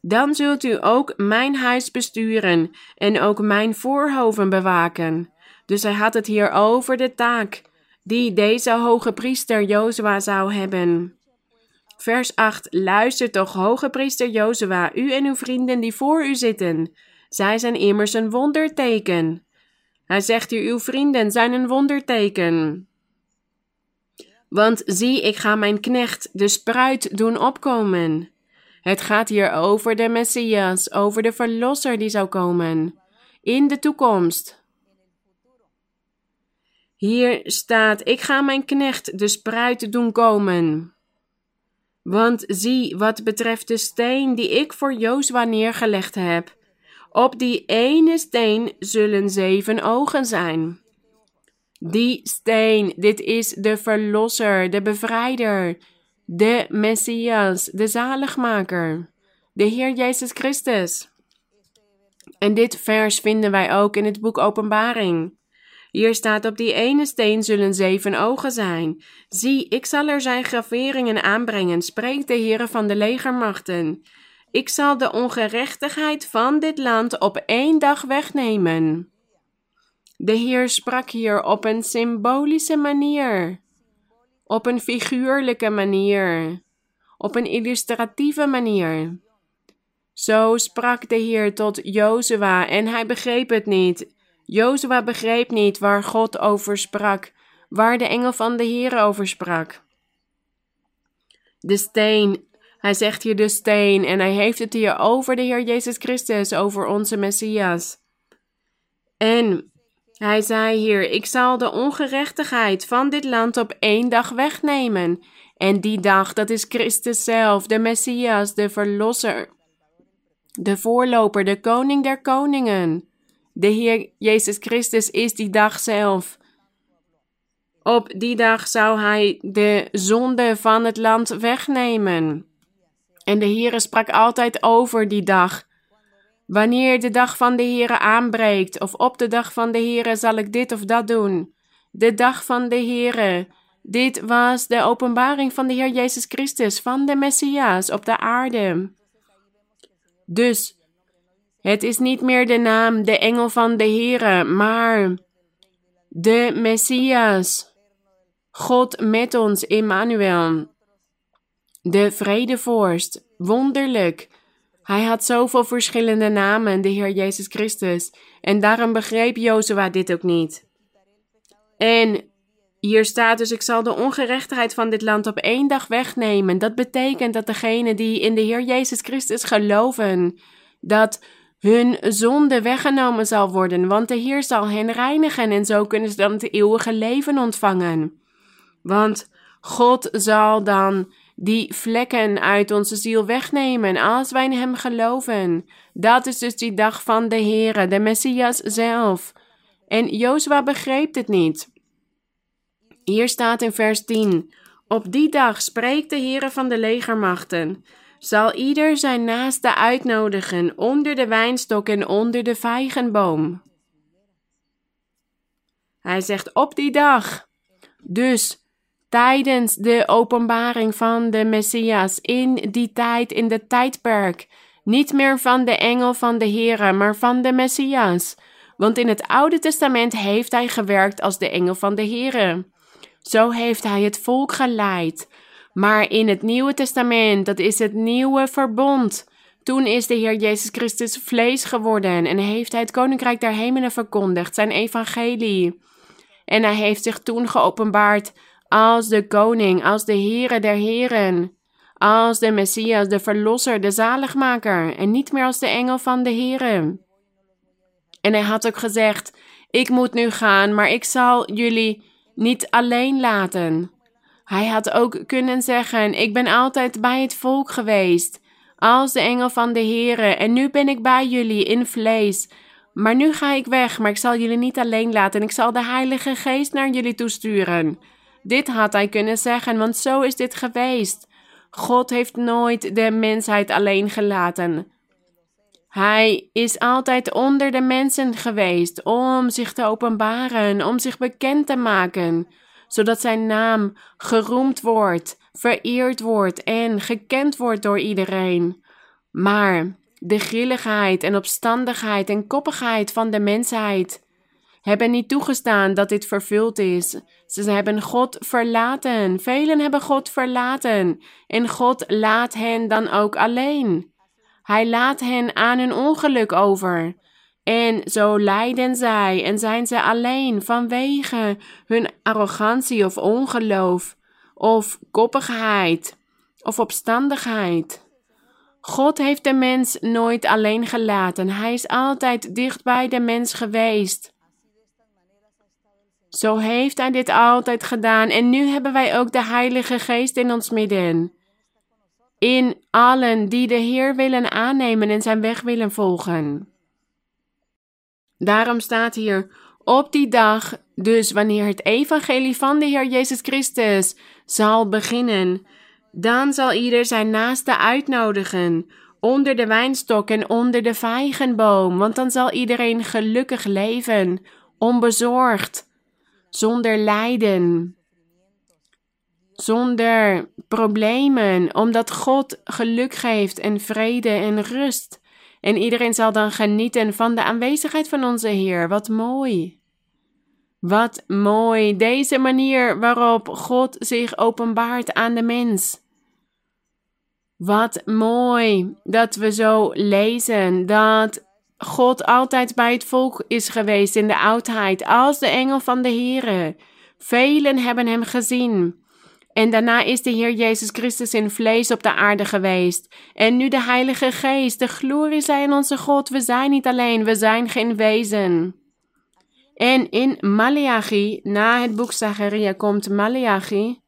Dan zult u ook mijn huis besturen en ook mijn voorhoven bewaken. Dus hij had het hier over de taak die deze hoge priester Jozua zou hebben. Vers 8. Luister toch, hoge priester Jozua, u en uw vrienden die voor u zitten. Zij zijn immers een wonderteken. Hij zegt hier, uw vrienden zijn een wonderteken. Want zie, ik ga mijn knecht, de spruit, doen opkomen. Het gaat hier over de Messias, over de Verlosser die zou komen. In de toekomst. Hier staat: Ik ga mijn knecht de spruit doen komen. Want zie, wat betreft de steen die ik voor Jozua neergelegd heb, op die ene steen zullen zeven ogen zijn. Die steen, dit is de Verlosser, de Bevrijder, de Messias, de Zaligmaker, de Heer Jezus Christus. En dit vers vinden wij ook in het boek Openbaring. Hier staat op die ene steen zullen zeven ogen zijn. Zie, ik zal er zijn graveringen aanbrengen, spreekt de Heere van de legermachten. Ik zal de ongerechtigheid van dit land op één dag wegnemen. De Heer sprak hier op een symbolische manier, op een figuurlijke manier, op een illustratieve manier. Zo sprak de Heer tot Jozua en hij begreep het niet. Jozua begreep niet waar God over sprak, waar de engel van de Heer over sprak. De steen, hij zegt hier de steen en hij heeft het hier over de Heer Jezus Christus, over onze Messias. En hij zei hier: Ik zal de ongerechtigheid van dit land op één dag wegnemen. En die dag, dat is Christus zelf, de Messias, de Verlosser, de voorloper, de koning der koningen. De Heer Jezus Christus is die dag zelf. Op die dag zou hij de zonde van het land wegnemen. En de Heere sprak altijd over die dag. Wanneer de dag van de Heere aanbreekt, of op de dag van de Heere zal ik dit of dat doen. De dag van de Heere. Dit was de openbaring van de Heer Jezus Christus, van de Messias op de aarde. Dus het is niet meer de naam, de engel van de Heere, maar de Messias. God met ons, Emmanuel. De vredevorst, wonderlijk. Hij had zoveel verschillende namen, de Heer Jezus Christus, en daarom begreep Jozua dit ook niet. En hier staat dus: Ik zal de ongerechtigheid van dit land op één dag wegnemen. Dat betekent dat degenen die in de Heer Jezus Christus geloven, dat hun zonde weggenomen zal worden, want de Heer zal hen reinigen en zo kunnen ze dan het eeuwige leven ontvangen. Want God zal dan die vlekken uit onze ziel wegnemen als wij in Hem geloven. Dat is dus die dag van de Heere, de Messias zelf. En Jozua begreep het niet. Hier staat in vers 10: Op die dag spreekt de Heere van de legermachten zal ieder zijn naaste uitnodigen onder de wijnstok en onder de vijgenboom. Hij zegt op die dag. Dus tijdens de openbaring van de Messias, in die tijd, in de tijdperk, niet meer van de engel van de Here, maar van de Messias. Want in het Oude Testament heeft hij gewerkt als de engel van de Here. Zo heeft hij het volk geleid. Maar in het Nieuwe Testament, dat is het nieuwe verbond. Toen is de Heer Jezus Christus vlees geworden en heeft hij het Koninkrijk der Hemelen verkondigd, zijn evangelie. En hij heeft zich toen geopenbaard als de koning, als de Heere der Heren, als de Messias, de Verlosser, de Zaligmaker en niet meer als de engel van de Heere. En hij had ook gezegd, ik moet nu gaan, maar ik zal jullie niet alleen laten. Hij had ook kunnen zeggen: Ik ben altijd bij het volk geweest, als de engel van de Heere, en nu ben ik bij jullie in vlees, Maar nu ga ik weg, maar ik zal jullie niet alleen laten en ik zal de Heilige Geest naar jullie toesturen. Dit had hij kunnen zeggen, want zo is dit geweest. God heeft nooit de mensheid alleen gelaten. Hij is altijd onder de mensen geweest om zich te openbaren, om zich bekend te maken, zodat zijn naam geroemd wordt, vereerd wordt en gekend wordt door iedereen. Maar de grilligheid en opstandigheid en koppigheid van de mensheid hebben niet toegestaan dat dit vervuld is. Ze hebben God verlaten. Velen hebben God verlaten. En God laat hen dan ook alleen. Hij laat hen aan hun ongeluk over. En zo lijden zij en zijn ze alleen vanwege hun arrogantie of ongeloof, of koppigheid, of opstandigheid. God heeft de mens nooit alleen gelaten. Hij is altijd dicht bij de mens geweest. Zo heeft Hij dit altijd gedaan en nu hebben wij ook de Heilige Geest in ons midden. In allen die de Heer willen aannemen en zijn weg willen volgen. Daarom staat hier, op die dag, dus wanneer het evangelie van de Heer Jezus Christus zal beginnen, dan zal ieder zijn naaste uitnodigen, onder de wijnstok en onder de vijgenboom, want dan zal iedereen gelukkig leven, onbezorgd, zonder lijden, zonder problemen, omdat God geluk geeft en vrede en rust. En iedereen zal dan genieten van de aanwezigheid van onze Heer. Wat mooi. Wat mooi, deze manier waarop God zich openbaart aan de mens. Wat mooi dat we zo lezen dat God altijd bij het volk is geweest in de oudheid als de engel van de Here. Velen hebben hem gezien. En daarna is de Heer Jezus Christus in vlees op de aarde geweest. En nu de Heilige Geest, de glorie zij in onze God. We zijn niet alleen, we zijn geen wezen. En in Malachi, na het boek Zacharia, komt Malachi,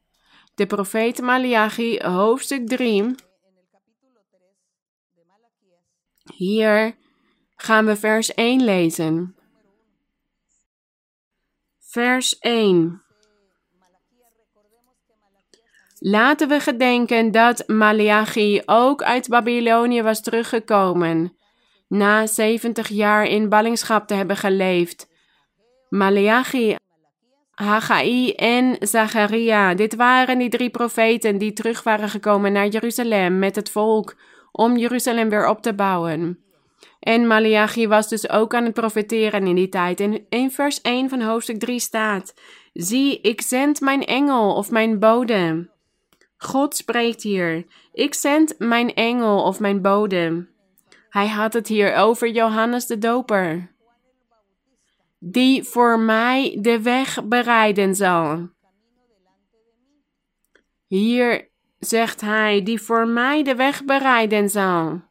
de profeet Malachi, hoofdstuk 3. Hier gaan we vers 1 lezen. Vers 1. Laten we gedenken dat Malachi ook uit Babylonië was teruggekomen, na 70 jaar in ballingschap te hebben geleefd. Malachi, Haggai en Zacharia, dit waren die drie profeten die terug waren gekomen naar Jeruzalem met het volk om Jeruzalem weer op te bouwen. En Malachi was dus ook aan het profeteren in die tijd. En in vers 1 van hoofdstuk 3 staat: Zie, ik zend mijn engel of mijn bode. God spreekt hier: Ik zend mijn engel of mijn bode. Hij had het hier over Johannes de Doper, die voor mij de weg bereiden zal. Hier zegt hij, die voor mij de weg bereiden zal.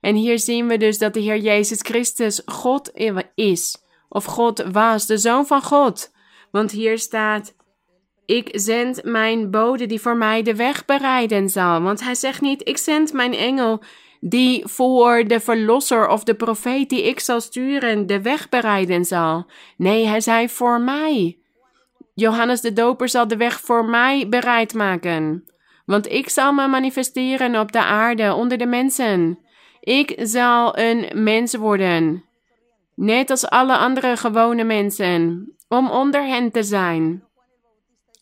En hier zien we dus dat de Heer Jezus Christus God is, of God was, de Zoon van God. Want hier staat, ik zend mijn bode die voor mij de weg bereiden zal. Want hij zegt niet, ik zend mijn engel die voor de verlosser of de profeet die ik zal sturen de weg bereiden zal. Nee, hij zei voor mij. Johannes de Doper zal de weg voor mij bereid maken. Want ik zal me manifesteren op de aarde onder de mensen. Ik zal een mens worden, net als alle andere gewone mensen, om onder hen te zijn.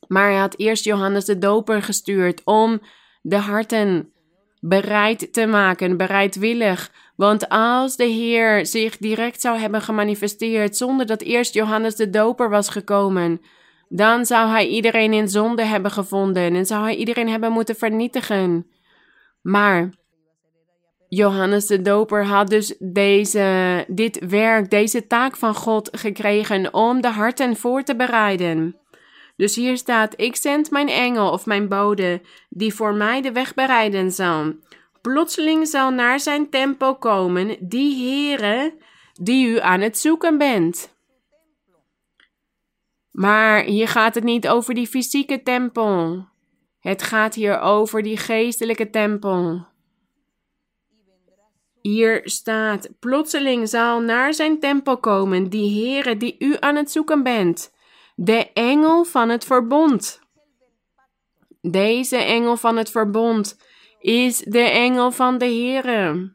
Maar hij had eerst Johannes de Doper gestuurd om de harten bereid te maken, bereidwillig. Want als de Heer zich direct zou hebben gemanifesteerd zonder dat eerst Johannes de Doper was gekomen, dan zou hij iedereen in zonde hebben gevonden en zou hij iedereen hebben moeten vernietigen. Maar Johannes de Doper had dus deze, dit werk, deze taak van God gekregen om de harten voor te bereiden. Dus hier staat: Ik zend mijn engel of mijn bode, die voor mij de weg bereiden zal. Plotseling zal naar zijn tempel komen die Heere die u aan het zoeken bent. Maar hier gaat het niet over die fysieke tempel. Het gaat hier over die geestelijke tempel. Hier staat: plotseling zal naar zijn tempel komen die Heere die u aan het zoeken bent, de engel van het verbond. Deze engel van het verbond is de engel van de Heere.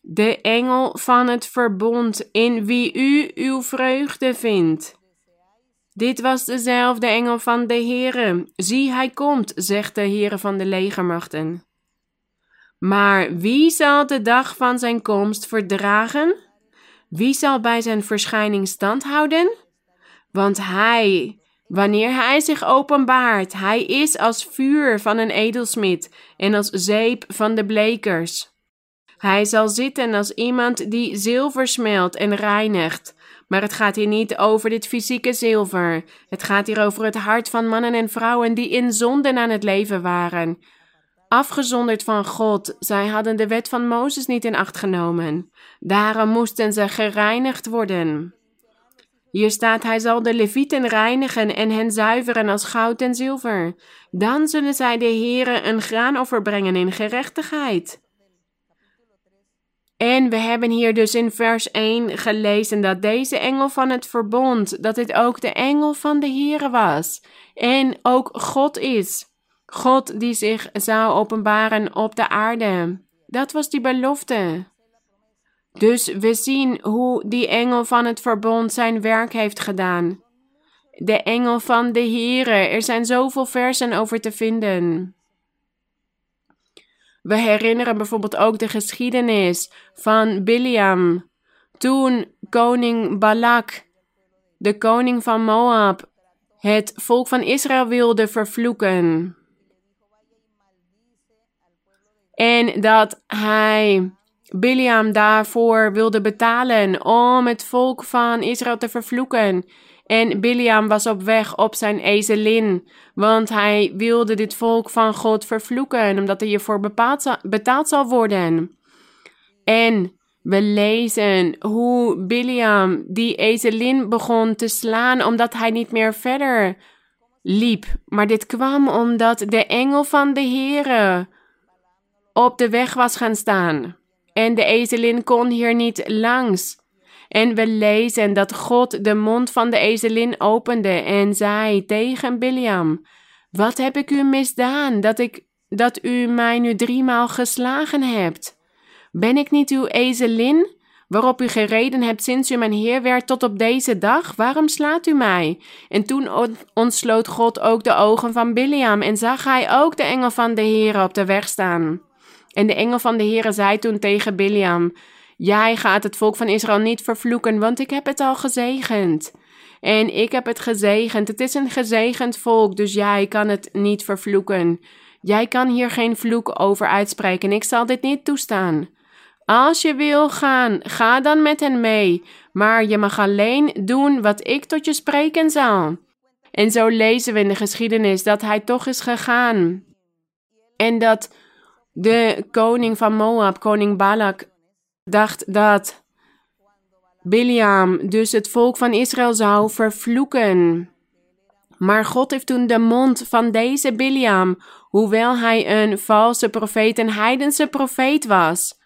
De engel van het verbond in wie u uw vreugde vindt. Dit was dezelfde engel van de Heere. Zie, hij komt, zegt de Heere van de legermachten. Maar wie zal de dag van zijn komst verdragen? Wie zal bij zijn verschijning stand houden? Want hij, wanneer hij zich openbaart, hij is als vuur van een edelsmid en als zeep van de blekers. Hij zal zitten als iemand die zilver smelt en reinigt. Maar het gaat hier niet over dit fysieke zilver. Het gaat hier over het hart van mannen en vrouwen die in zonden aan het leven waren afgezonderd van God. Zij hadden de wet van Mozes niet in acht genomen. Daarom moesten ze gereinigd worden. Hier staat: Hij zal de Levieten reinigen en hen zuiveren als goud en zilver. Dan zullen zij de Heere een graanoffer brengen in gerechtigheid. En we hebben hier dus in vers 1 gelezen dat deze engel van het verbond, dat dit ook de engel van de Heere was. En ook God is. God die zich zou openbaren op de aarde. Dat was die belofte. Dus we zien hoe die engel van het verbond zijn werk heeft gedaan. De engel van de Here. Er zijn zoveel versen over te vinden. We herinneren bijvoorbeeld ook de geschiedenis van Biliam. Toen koning Balak, de koning van Moab, het volk van Israël wilde vervloeken. En dat hij Biliam daarvoor wilde betalen om het volk van Israël te vervloeken. En Biliam was op weg op zijn ezelin, want hij wilde dit volk van God vervloeken, omdat hij hiervoor bepaald betaald zal worden. En we lezen hoe Biliam die ezelin begon te slaan, omdat hij niet meer verder liep. Maar dit kwam omdat de engel van de Heere op de weg was gaan staan. En de ezelin kon hier niet langs. En we lezen dat God de mond van de ezelin opende en zei tegen Biliam: Wat heb ik u misdaan dat, ik, dat u mij nu driemaal geslagen hebt? Ben ik niet uw ezelin, waarop u gereden hebt sinds u mijn heer werd tot op deze dag? Waarom slaat u mij? En toen ontsloot God ook de ogen van Biliam en zag hij ook de engel van de Heer op de weg staan. En de engel van de Heere zei toen tegen Biliam: Jij gaat het volk van Israël niet vervloeken, want ik heb het al gezegend. En ik heb het gezegend. Het is een gezegend volk, dus jij kan het niet vervloeken. Jij kan hier geen vloek over uitspreken. Ik zal dit niet toestaan. Als je wil gaan, ga dan met hen mee. Maar je mag alleen doen wat ik tot je spreken zal. En zo lezen we in de geschiedenis dat hij toch is gegaan. En dat de koning van Moab, koning Balak, dacht dat Biliam dus het volk van Israël zou vervloeken. Maar God heeft toen de mond van deze Biliam, hoewel hij een valse profeet, een heidense profeet was,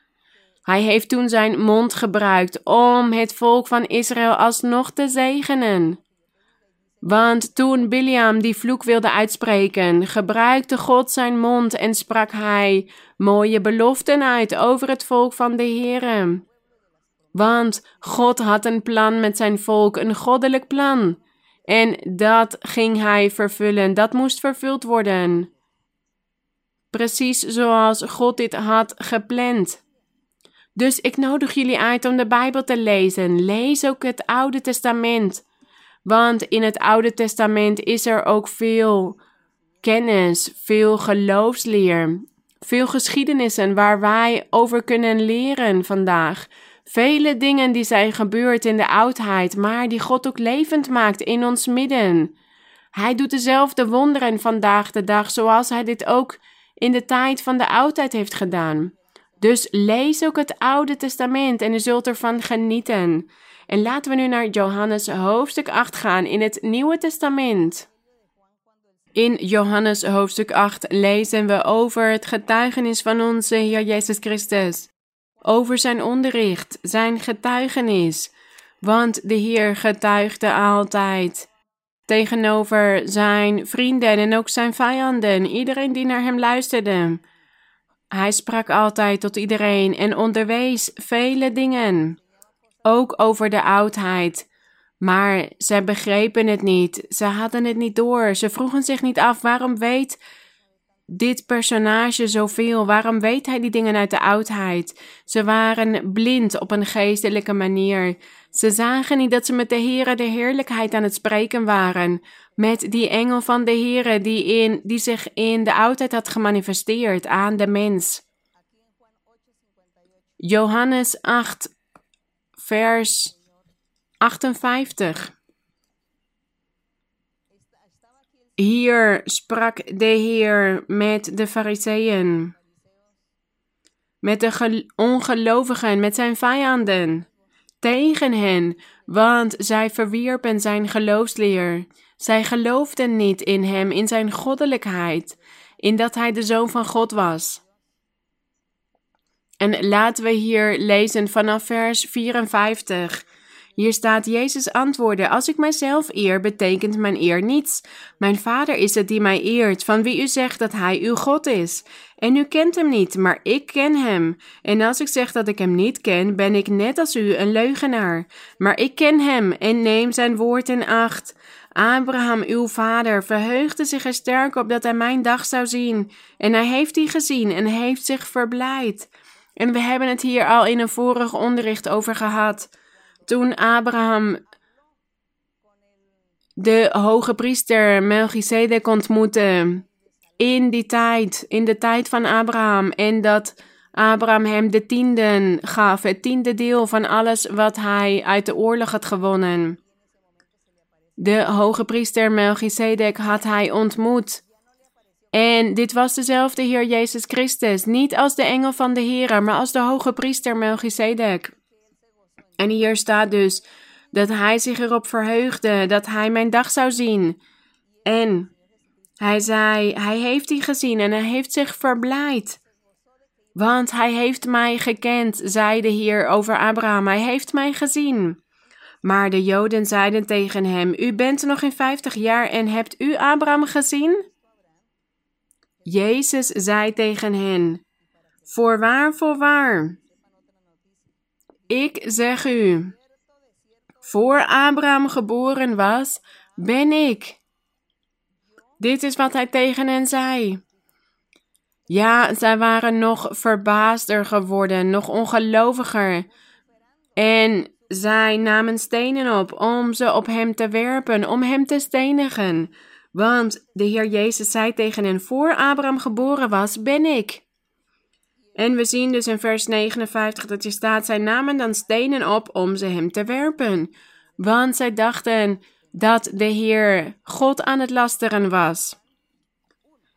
hij heeft toen zijn mond gebruikt om het volk van Israël alsnog te zegenen. Want toen Biliam die vloek wilde uitspreken, gebruikte God zijn mond en sprak hij mooie beloften uit over het volk van de Heere. Want God had een plan met zijn volk, een goddelijk plan. En dat ging hij vervullen, dat moest vervuld worden. Precies zoals God dit had gepland. Dus ik nodig jullie uit om de Bijbel te lezen. Lees ook het Oude Testament. Want in het Oude Testament is er ook veel kennis, veel geloofsleer, veel geschiedenissen waar wij over kunnen leren vandaag. Vele dingen die zijn gebeurd in de oudheid, maar die God ook levend maakt in ons midden. Hij doet dezelfde wonderen vandaag de dag, zoals hij dit ook in de tijd van de oudheid heeft gedaan. Dus lees ook het Oude Testament en u zult ervan genieten. En laten we nu naar Johannes hoofdstuk 8 gaan in het Nieuwe Testament. In Johannes hoofdstuk 8 lezen we over het getuigenis van onze Heer Jezus Christus. Over zijn onderricht, zijn getuigenis. Want de Heer getuigde altijd tegenover zijn vrienden en ook zijn vijanden, iedereen die naar hem luisterde. Hij sprak altijd tot iedereen en onderwees vele dingen, ook over de oudheid. Maar ze begrepen het niet, ze hadden het niet door, ze vroegen zich niet af waarom weet dit personage zoveel, waarom weet hij die dingen uit de oudheid. Ze waren blind op een geestelijke manier. Ze zagen niet dat ze met de Heere de heerlijkheid aan het spreken waren, met die engel van de Heere die, in, die zich in de oudheid had gemanifesteerd aan de mens. Johannes 8, vers 58. Hier sprak de Heer met de Fariseeën, met de ongelovigen, met zijn vijanden tegen hen, want zij verwierpen zijn geloofsleer. Zij geloofden niet in hem, in zijn goddelijkheid, in dat hij de zoon van God was. En laten we hier lezen vanaf vers 54. Hier staat Jezus antwoordde: Als ik mijzelf eer, betekent mijn eer niets. Mijn Vader is het die mij eert, van wie u zegt dat hij uw God is. En u kent hem niet, maar ik ken hem. En als ik zeg dat ik hem niet ken, ben ik net als u een leugenaar. Maar ik ken hem en neem zijn woord in acht. Abraham, uw vader, verheugde zich er sterk op dat hij mijn dag zou zien. En hij heeft die gezien en heeft zich verblijd. En we hebben het hier al in een vorig onderricht over gehad. Toen Abraham de hoge priester Melchizedek ontmoette in die tijd, in de tijd van Abraham, en dat Abraham hem de tienden gaf, het tiende deel van alles wat hij uit de oorlog had gewonnen. De hoge priester Melchizedek had hij ontmoet. En dit was dezelfde Heer Jezus Christus, niet als de engel van de Heer, maar als de hoge priester Melchizedek. En hier staat dus dat hij zich erop verheugde dat hij mijn dag zou zien. En hij zei, hij heeft die gezien en hij heeft zich verblijd. Want hij heeft mij gekend, zei de Heer over Abraham, hij heeft mij gezien. Maar de Joden zeiden tegen hem, u bent nog in vijftig jaar en hebt u Abraham gezien? Jezus zei tegen hen, voorwaar, voorwaar, ik zeg u, voor Abraham geboren was, ben ik. Dit is wat hij tegen hen zei. Ja, zij waren nog verbaasder geworden, nog ongeloviger. En zij namen stenen op om ze op hem te werpen, om hem te stenigen. Want de Heer Jezus zei tegen hen: Voor Abraham geboren was, ben ik. En we zien dus in vers 59 dat je staat: Zij namen dan stenen op om ze hem te werpen. Want zij dachten dat de Heer God aan het lasteren was.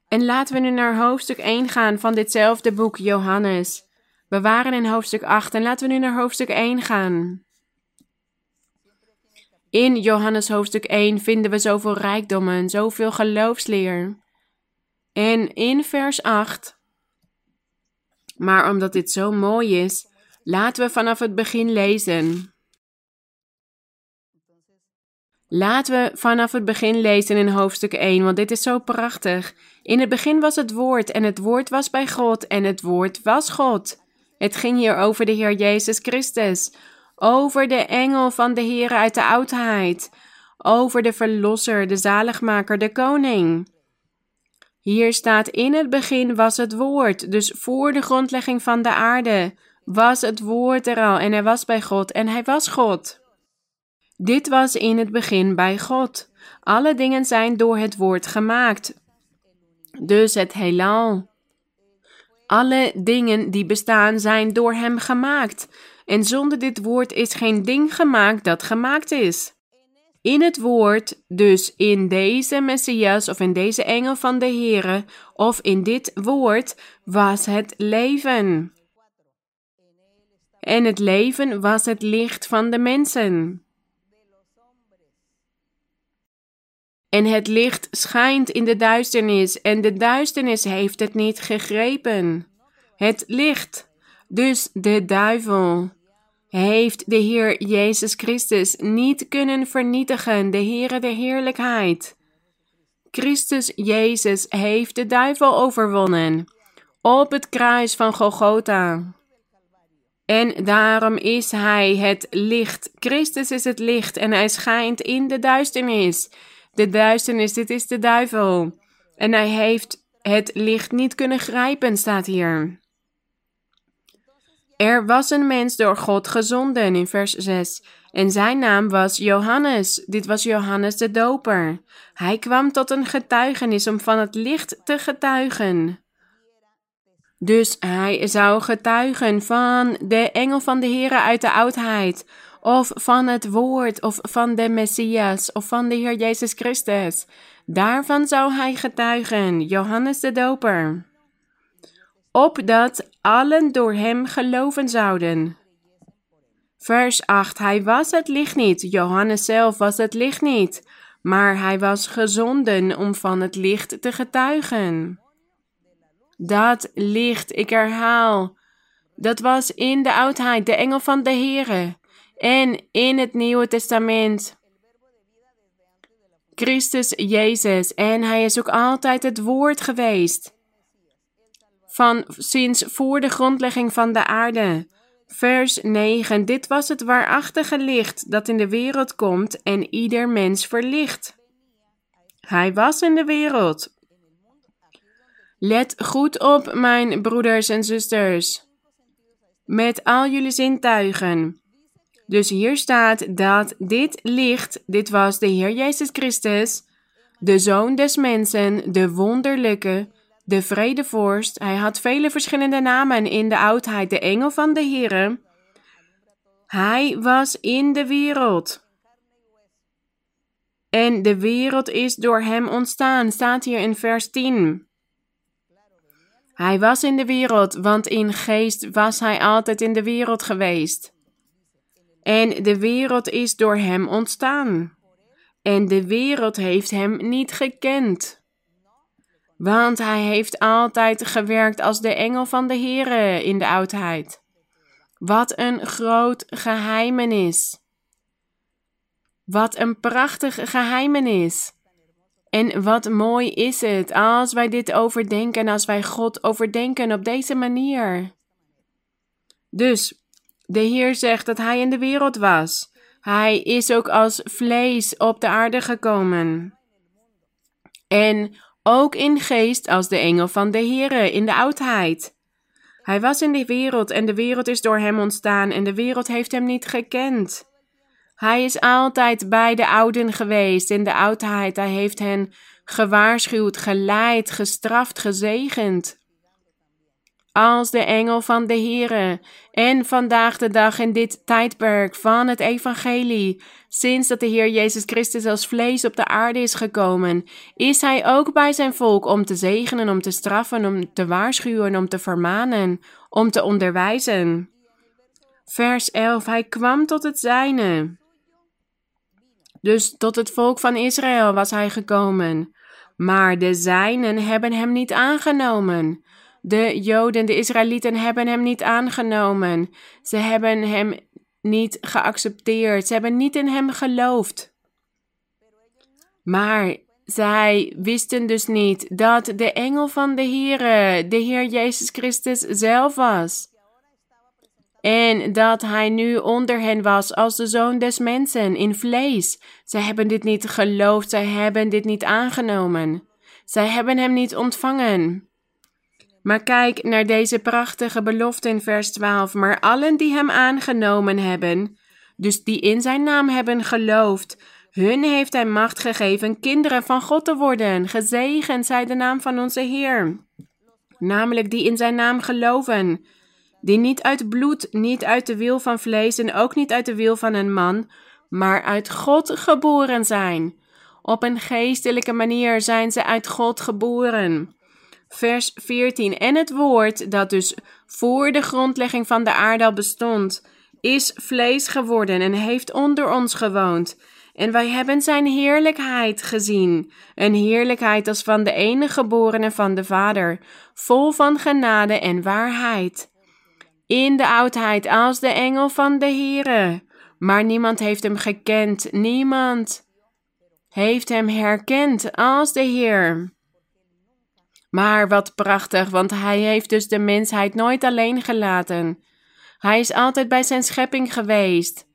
En laten we nu naar hoofdstuk 1 gaan van ditzelfde boek Johannes. We waren in hoofdstuk 8 en laten we nu naar hoofdstuk 1 gaan. In Johannes hoofdstuk 1 vinden we zoveel rijkdommen, zoveel geloofsleer. En in vers 8 maar omdat dit zo mooi is, laten we vanaf het begin lezen. Laten we vanaf het begin lezen in hoofdstuk 1, want dit is zo prachtig. In het begin was het woord en het woord was bij God en het woord was God. Het ging hier over de Heer Jezus Christus, over de engel van de Heer uit de oudheid, over de Verlosser, de Zaligmaker, de Koning. Hier staat in het begin was het woord, dus voor de grondlegging van de aarde was het woord er al en hij was bij God en hij was God. Dit was in het begin bij God. Alle dingen zijn door het woord gemaakt. Dus het heelal. Alle dingen die bestaan zijn door hem gemaakt. En zonder dit woord is geen ding gemaakt dat gemaakt is in het woord, dus in deze Messias of in deze engel van de Heere of in dit woord was het leven. En het leven was het licht van de mensen. En het licht schijnt in de duisternis en de duisternis heeft het niet gegrepen. Het licht, dus de duivel, heeft de Heer Jezus Christus niet kunnen vernietigen, de Heere de heerlijkheid. Christus Jezus heeft de duivel overwonnen op het kruis van Golgotha. En daarom is Hij het licht. Christus is het licht en Hij schijnt in de duisternis. De duisternis, dit is de duivel. En Hij heeft het licht niet kunnen grijpen, staat hier. Er was een mens door God gezonden in vers 6. En zijn naam was Johannes. Dit was Johannes de Doper. Hij kwam tot een getuigenis om van het licht te getuigen. Dus hij zou getuigen van de engel van de Heere uit de oudheid, of van het woord, of van de Messias, of van de Heer Jezus Christus. Daarvan zou hij getuigen, Johannes de Doper. Opdat allen door hem geloven zouden. Vers 8. Hij was het licht niet, Johannes zelf was het licht niet, maar hij was gezonden om van het licht te getuigen. Dat licht, ik herhaal, dat was in de oudheid de engel van de Heere en in het Nieuwe Testament. Christus Jezus en hij is ook altijd het woord geweest. Van sinds voor de grondlegging van de aarde. Vers 9. Dit was het waarachtige licht dat in de wereld komt en ieder mens verlicht. Hij was in de wereld. Let goed op, mijn broeders en zusters, met al jullie zintuigen. Dus hier staat dat dit licht, dit was de Heer Jezus Christus, de Zoon des Mensen, de wonderlijke, de vredevorst. Hij had vele verschillende namen in de oudheid, de engel van de Heere. Hij was in de wereld. En de wereld is door hem ontstaan, staat hier in vers 10. Hij was in de wereld, want in geest was hij altijd in de wereld geweest. En de wereld is door hem ontstaan. En de wereld heeft hem niet gekend. Want hij heeft altijd gewerkt als de engel van de Heere in de oudheid. Wat een groot geheimenis. Wat een prachtig geheimenis. En wat mooi is het als wij dit overdenken, als wij God overdenken op deze manier. Dus de Heer zegt dat Hij in de wereld was. Hij is ook als vlees op de aarde gekomen. En ook in geest als de engel van de Heere in de oudheid. Hij was in de wereld en de wereld is door hem ontstaan en de wereld heeft hem niet gekend. Hij is altijd bij de ouden geweest in de oudheid. Hij heeft hen gewaarschuwd, geleid, gestraft, gezegend. Als de engel van de Heere en vandaag de dag in dit tijdperk van het evangelie, sinds dat de Heer Jezus Christus als vlees op de aarde is gekomen, is hij ook bij zijn volk om te zegenen, om te straffen, om te waarschuwen, om te vermanen, om te onderwijzen. Vers 11. Hij kwam tot het zijne. Dus tot het volk van Israël was hij gekomen. Maar de zijnen hebben hem niet aangenomen. De Joden, de Israëlieten hebben hem niet aangenomen. Ze hebben hem niet geaccepteerd. Ze hebben niet in hem geloofd. Maar zij wisten dus niet dat de engel van de Heere, de Heer Jezus Christus zelf was en dat hij nu onder hen was als de zoon des mensen in vlees. Zij hebben dit niet geloofd, zij hebben dit niet aangenomen. Zij hebben hem niet ontvangen. Maar kijk naar deze prachtige belofte in vers 12. Maar allen die hem aangenomen hebben, dus die in zijn naam hebben geloofd, hun heeft hij macht gegeven kinderen van God te worden. Gezegend zij de naam van onze Heer. Namelijk die in zijn naam geloven die niet uit bloed, niet uit de wil van vlees en ook niet uit de wil van een man, maar uit God geboren zijn. Op een geestelijke manier zijn ze uit God geboren. Vers 14. En het woord dat dus voor de grondlegging van de aarde al bestond, is vlees geworden en heeft onder ons gewoond. En wij hebben zijn heerlijkheid gezien. Een heerlijkheid als van de enige geborene van de Vader, vol van genade en waarheid. In de oudheid als de engel van de Heere. Maar niemand heeft hem gekend, niemand heeft hem herkend als de Heer. Maar wat prachtig, want hij heeft dus de mensheid nooit alleen gelaten. Hij is altijd bij zijn schepping geweest.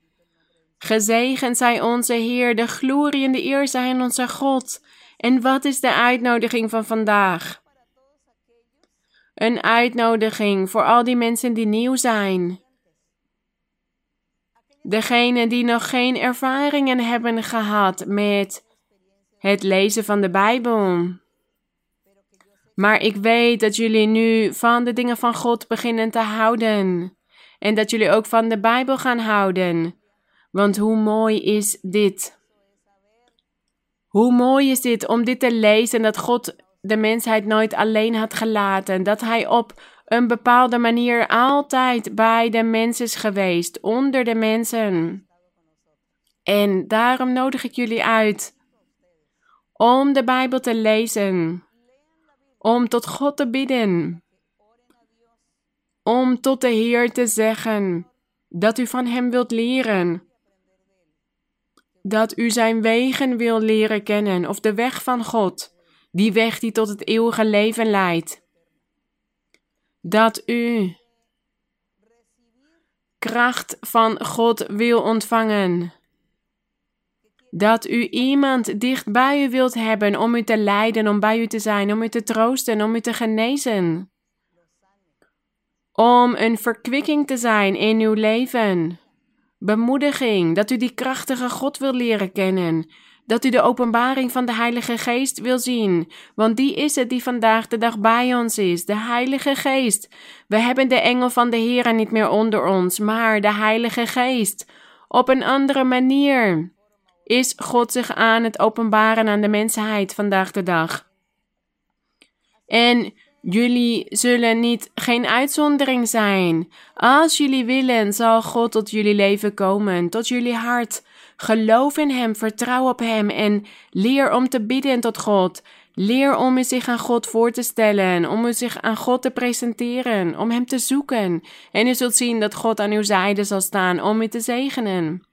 Gezegend zij onze Heer, de glorie en de eer zijn onze God. En wat is de uitnodiging van vandaag? Een uitnodiging voor al die mensen die nieuw zijn. Degenen die nog geen ervaringen hebben gehad met het lezen van de Bijbel. Maar ik weet dat jullie nu van de dingen van God beginnen te houden. En dat jullie ook van de Bijbel gaan houden. Want hoe mooi is dit? Hoe mooi is dit om dit te lezen dat God de mensheid nooit alleen had gelaten. Dat Hij op een bepaalde manier altijd bij de mens is geweest, onder de mensen. En daarom nodig ik jullie uit om de Bijbel te lezen, om tot God te bidden, om tot de Heer te zeggen dat u van Hem wilt leren, dat u Zijn wegen wil leren kennen of de weg van God, die weg die tot het eeuwige leven leidt. Dat u kracht van God wil ontvangen dat u iemand dicht bij u wilt hebben om u te leiden, om bij u te zijn, om u te troosten, om u te genezen. Om een verkwikking te zijn in uw leven. Bemoediging, dat u die krachtige God wil leren kennen. Dat u de openbaring van de Heilige Geest wil zien, want die is het die vandaag de dag bij ons is, de Heilige Geest. We hebben de engel van de Heer niet meer onder ons, maar de Heilige Geest. Op een andere manier is God zich aan het openbaren aan de mensheid vandaag de dag. En jullie zullen niet geen uitzondering zijn. Als jullie willen, zal God tot jullie leven komen, tot jullie hart. Geloof in Hem, vertrouw op Hem en leer om te bidden tot God. Leer om u zich aan God voor te stellen, om u zich aan God te presenteren, om Hem te zoeken. En u zult zien dat God aan uw zijde zal staan om u te zegenen.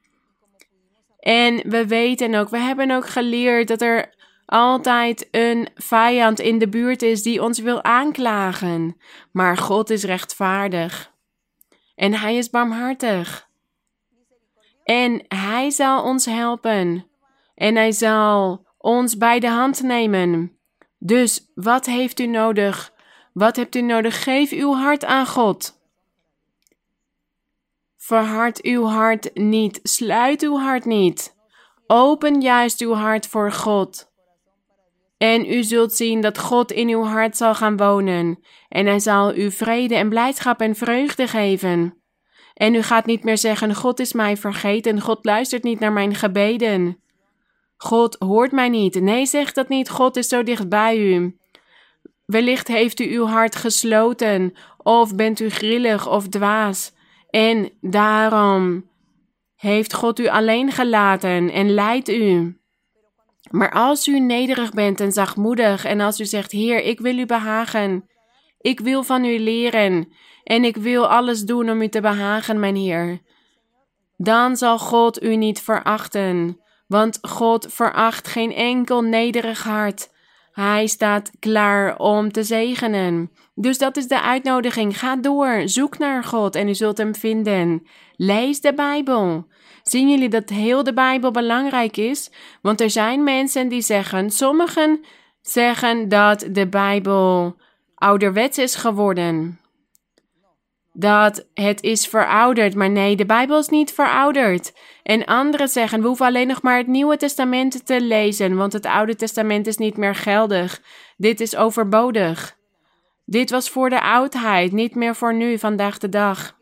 En we weten ook, we hebben ook geleerd dat er altijd een vijand in de buurt is die ons wil aanklagen. Maar God is rechtvaardig. En Hij is barmhartig. En Hij zal ons helpen. En Hij zal ons bij de hand nemen. Dus wat heeft u nodig? Wat hebt u nodig? Geef uw hart aan God. Verhard uw hart niet, sluit uw hart niet. Open juist uw hart voor God. En u zult zien dat God in uw hart zal gaan wonen, en hij zal u vrede en blijdschap en vreugde geven. En u gaat niet meer zeggen: God is mij vergeten, God luistert niet naar mijn gebeden. God hoort mij niet. Nee, zeg dat niet. God is zo dicht bij u. Wellicht heeft u uw hart gesloten, of bent u grillig of dwaas. En daarom heeft God u alleen gelaten en leidt u. Maar als u nederig bent en zachtmoedig en als u zegt: Heer, ik wil u behagen, ik wil van u leren en ik wil alles doen om u te behagen, mijn Heer, dan zal God u niet verachten, want God veracht geen enkel nederig hart. Hij staat klaar om te zegenen. Dus dat is de uitnodiging. Ga door, zoek naar God en u zult hem vinden. Lees de Bijbel. Zien jullie dat heel de Bijbel belangrijk is? Want er zijn mensen die zeggen, sommigen zeggen dat de Bijbel ouderwets is geworden. Dat het is verouderd, maar nee, de Bijbel is niet verouderd. En anderen zeggen, we hoeven alleen nog maar het Nieuwe Testament te lezen, want het Oude Testament is niet meer geldig. Dit is overbodig. Dit was voor de oudheid, niet meer voor nu, vandaag de dag.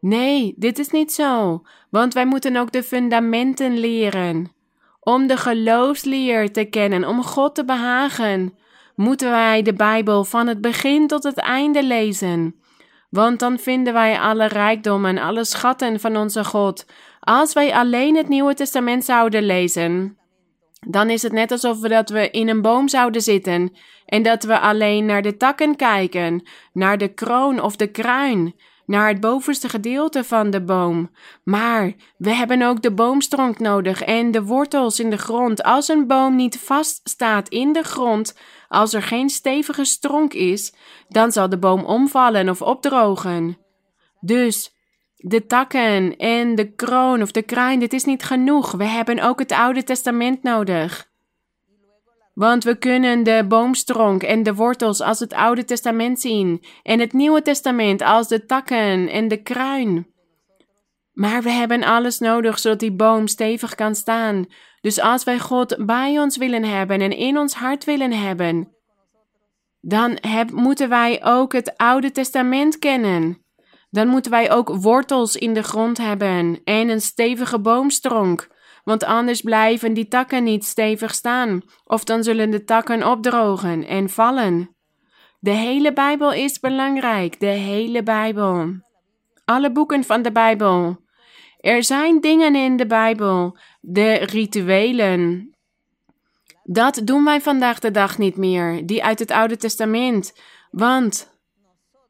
Nee, dit is niet zo, want wij moeten ook de fundamenten leren. Om de geloofsleer te kennen, om God te behagen, moeten wij de Bijbel van het begin tot het einde lezen. Want dan vinden wij alle rijkdom en alle schatten van onze God. Als wij alleen het Nieuwe Testament zouden lezen, dan is het net alsof we dat we in een boom zouden zitten en dat we alleen naar de takken kijken, naar de kroon of de kruin, naar het bovenste gedeelte van de boom. Maar we hebben ook de boomstronk nodig en de wortels in de grond. Als een boom niet vast staat in de grond, als er geen stevige stronk is, dan zal de boom omvallen of opdrogen. Dus de takken en de kroon of de kruin, dit is niet genoeg. We hebben ook het Oude Testament nodig. Want we kunnen de boomstronk en de wortels als het Oude Testament zien en het Nieuwe Testament als de takken en de kruin. Maar we hebben alles nodig zodat die boom stevig kan staan. Dus als wij God bij ons willen hebben en in ons hart willen hebben, dan moeten wij ook het Oude Testament kennen. Dan moeten wij ook wortels in de grond hebben en een stevige boomstronk, want anders blijven die takken niet stevig staan, of dan zullen de takken opdrogen en vallen. De hele Bijbel is belangrijk, de hele Bijbel. Alle boeken van de Bijbel. Er zijn dingen in de Bijbel, de rituelen. Dat doen wij vandaag de dag niet meer, die uit het Oude Testament. Want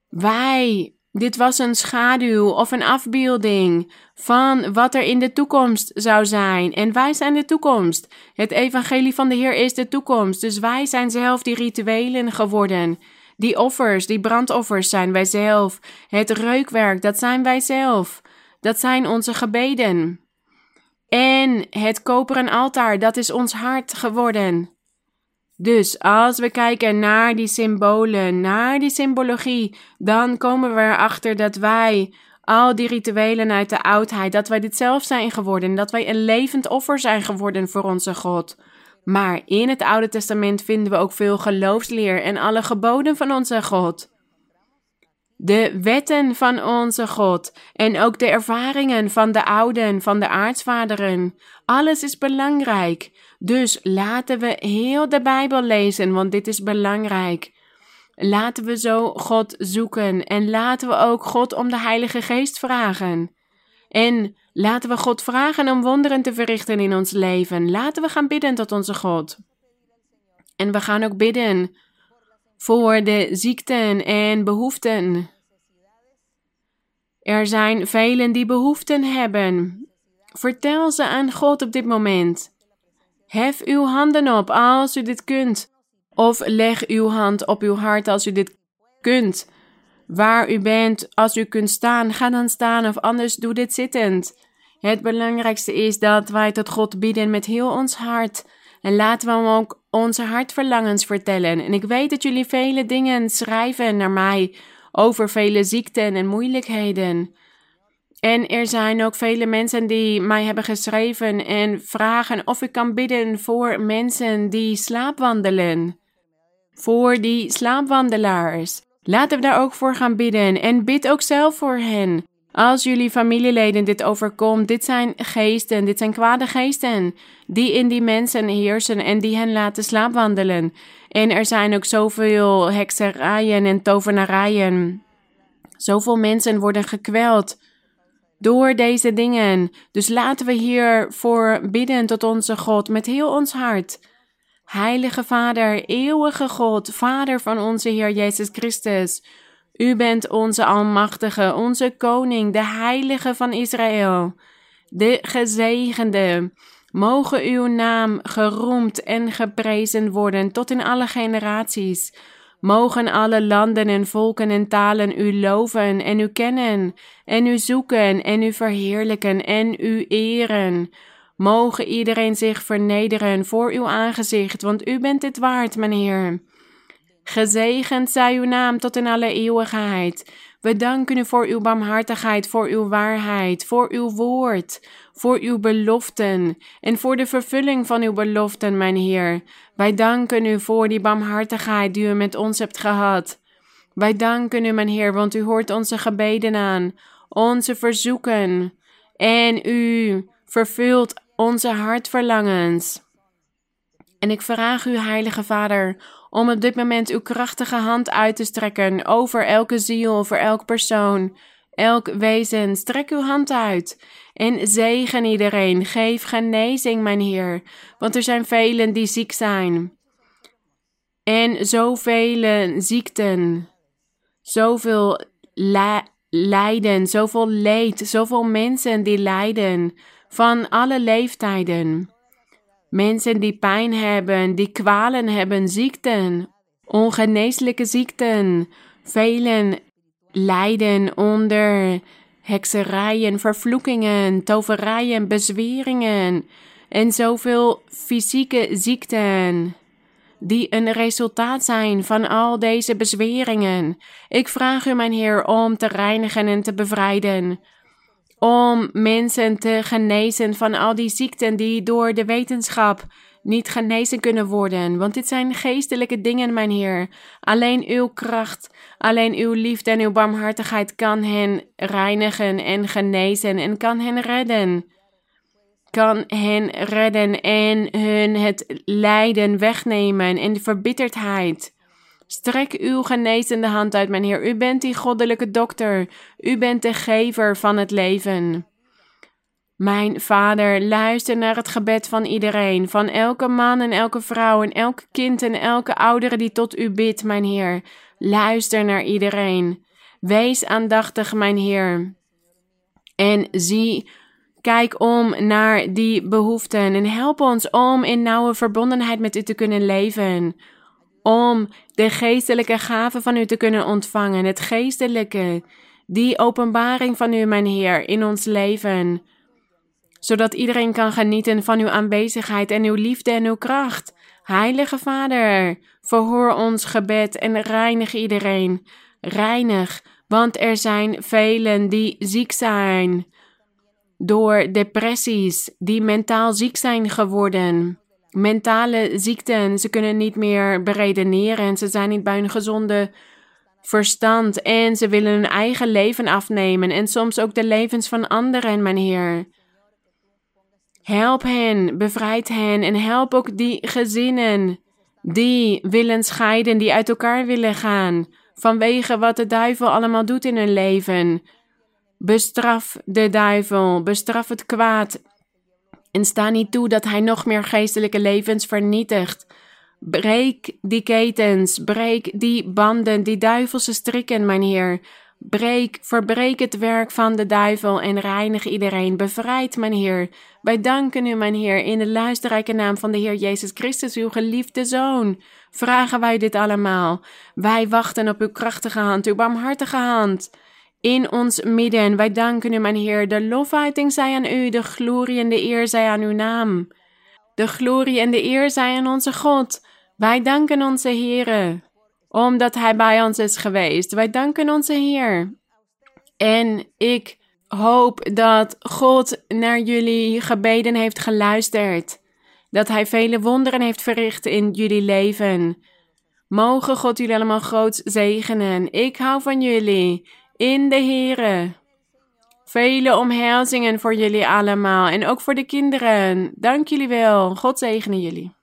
wij dit was een schaduw of een afbeelding van wat er in de toekomst zou zijn. En wij zijn de toekomst. Het evangelie van de Heer is de toekomst. Dus wij zijn zelf die rituelen geworden. Die offers, die brandoffers zijn wij zelf. Het reukwerk, dat zijn wij zelf. Dat zijn onze gebeden. En het koperen altaar, dat is ons hart geworden. Dus als we kijken naar die symbolen, naar die symbologie, dan komen we erachter dat wij al die rituelen uit de oudheid, dat wij dit zelf zijn geworden, dat wij een levend offer zijn geworden voor onze God. Maar in het Oude Testament vinden we ook veel geloofsleer en alle geboden van onze God. De wetten van onze God en ook de ervaringen van de ouden, van de aartsvaderen. Alles is belangrijk. Dus laten we heel de Bijbel lezen, want dit is belangrijk. Laten we zo God zoeken en laten we ook God om de Heilige Geest vragen. En laten we God vragen om wonderen te verrichten in ons leven. Laten we gaan bidden tot onze God. En we gaan ook bidden voor de ziekten en behoeften. Er zijn velen die behoeften hebben. Vertel ze aan God op dit moment. Hef uw handen op als u dit kunt. Of leg uw hand op uw hart als u dit kunt. Waar u bent, als u kunt staan, ga dan staan of anders doe dit zittend. Het belangrijkste is dat wij tot God bidden met heel ons hart. En laten we hem ook onze hartverlangens vertellen. En ik weet dat jullie vele dingen schrijven naar mij over vele ziekten en moeilijkheden. En er zijn ook vele mensen die mij hebben geschreven en vragen of ik kan bidden voor mensen die slaapwandelen. Voor die slaapwandelaars. Laten we daar ook voor gaan bidden en bid ook zelf voor hen. Als jullie familieleden dit overkomt, dit zijn geesten, dit zijn kwade geesten, die in die mensen heersen en die hen laten slaapwandelen. En er zijn ook zoveel hekserijen en tovenarijen. Zoveel mensen worden gekweld door deze dingen. Dus laten we hiervoor bidden tot onze God met heel ons hart. Heilige Vader, eeuwige God, Vader van onze Heer Jezus Christus. U bent onze Almachtige, onze Koning, de Heilige van Israël, de gezegende. Mogen uw naam geroemd en geprezen worden tot in alle generaties. Mogen alle landen en volken en talen u loven en u kennen, en u zoeken en u verheerlijken en u eren. Mogen iedereen zich vernederen voor uw aangezicht, want u bent het waard, mijn Heer. Gezegend zij uw naam tot in alle eeuwigheid. We danken u voor uw barmhartigheid, voor uw waarheid, voor uw woord, voor uw beloften en voor de vervulling van uw beloften, mijn Heer. Wij danken u voor die barmhartigheid die u met ons hebt gehad. Wij danken u, mijn Heer, want u hoort onze gebeden aan, onze verzoeken en u vervult onze hartverlangens. En ik vraag u, Heilige Vader, om op dit moment uw krachtige hand uit te strekken over elke ziel, over elk persoon, elk wezen. Strek uw hand uit en zegen iedereen. Geef genezing, mijn Heer, want er zijn velen die ziek zijn. En zoveel ziekten, zoveel lijden, zoveel leed, zoveel mensen die lijden van alle leeftijden. Mensen die pijn hebben, die kwalen hebben, ziekten, ongeneeslijke ziekten. Velen lijden onder hekserijen, vervloekingen, toverijen, bezweringen en zoveel fysieke ziekten die een resultaat zijn van al deze bezweringen. Ik vraag u, mijn Heer, om te reinigen en te bevrijden. Om mensen te genezen van al die ziekten die door de wetenschap niet genezen kunnen worden. Want dit zijn geestelijke dingen, mijn Heer. Alleen uw kracht, alleen uw liefde en uw barmhartigheid kan hen reinigen en genezen en kan hen redden kan hen redden en hun het lijden wegnemen en de verbitterdheid. Strek uw genezende hand uit, mijn Heer. U bent die goddelijke dokter. U bent de gever van het leven. Mijn Vader, luister naar het gebed van iedereen, van elke man en elke vrouw en elk kind en elke oudere die tot u bidt, mijn Heer. Luister naar iedereen. Wees aandachtig, mijn Heer. En zie Kijk om naar die behoeften en help ons om in nauwe verbondenheid met u te kunnen leven. Om de geestelijke gaven van u te kunnen ontvangen, het geestelijke, die openbaring van u, mijn Heer, in ons leven. Zodat iedereen kan genieten van uw aanwezigheid en uw liefde en uw kracht. Heilige Vader, verhoor ons gebed en reinig iedereen. Reinig, want er zijn velen die ziek zijn door depressies, die mentaal ziek zijn geworden. Mentale ziekten, ze kunnen niet meer beredeneren, ze zijn niet bij hun gezonde verstand en ze willen hun eigen leven afnemen en soms ook de levens van anderen, mijn Heer. Help hen, bevrijd hen en help ook die gezinnen die willen scheiden, die uit elkaar willen gaan, vanwege wat de duivel allemaal doet in hun leven. Bestraf de duivel, bestraf het kwaad en sta niet toe dat hij nog meer geestelijke levens vernietigt. Breek die ketens, breek die banden, die duivelse strikken, mijn Heer. Breek, verbreek het werk van de duivel en reinig iedereen. Bevrijd, mijn Heer. Wij danken u, mijn Heer, in de luisterrijke naam van de Heer Jezus Christus, uw geliefde Zoon. Vragen wij dit allemaal. Wij wachten op uw krachtige hand, uw barmhartige hand in ons midden. Wij danken u, mijn Heer. De lofheiting zij aan u, de glorie en de eer zij aan uw naam. De glorie en de eer zij aan onze God. Wij danken onze Heere, omdat Hij bij ons is geweest. Wij danken onze Heer. En ik hoop dat God naar jullie gebeden heeft geluisterd. Dat Hij vele wonderen heeft verricht in jullie leven. Mogen God jullie allemaal groot zegenen. Ik hou van jullie in de Here. Vele omhelzingen voor jullie allemaal en ook voor de kinderen. Dank jullie wel. God zegene jullie.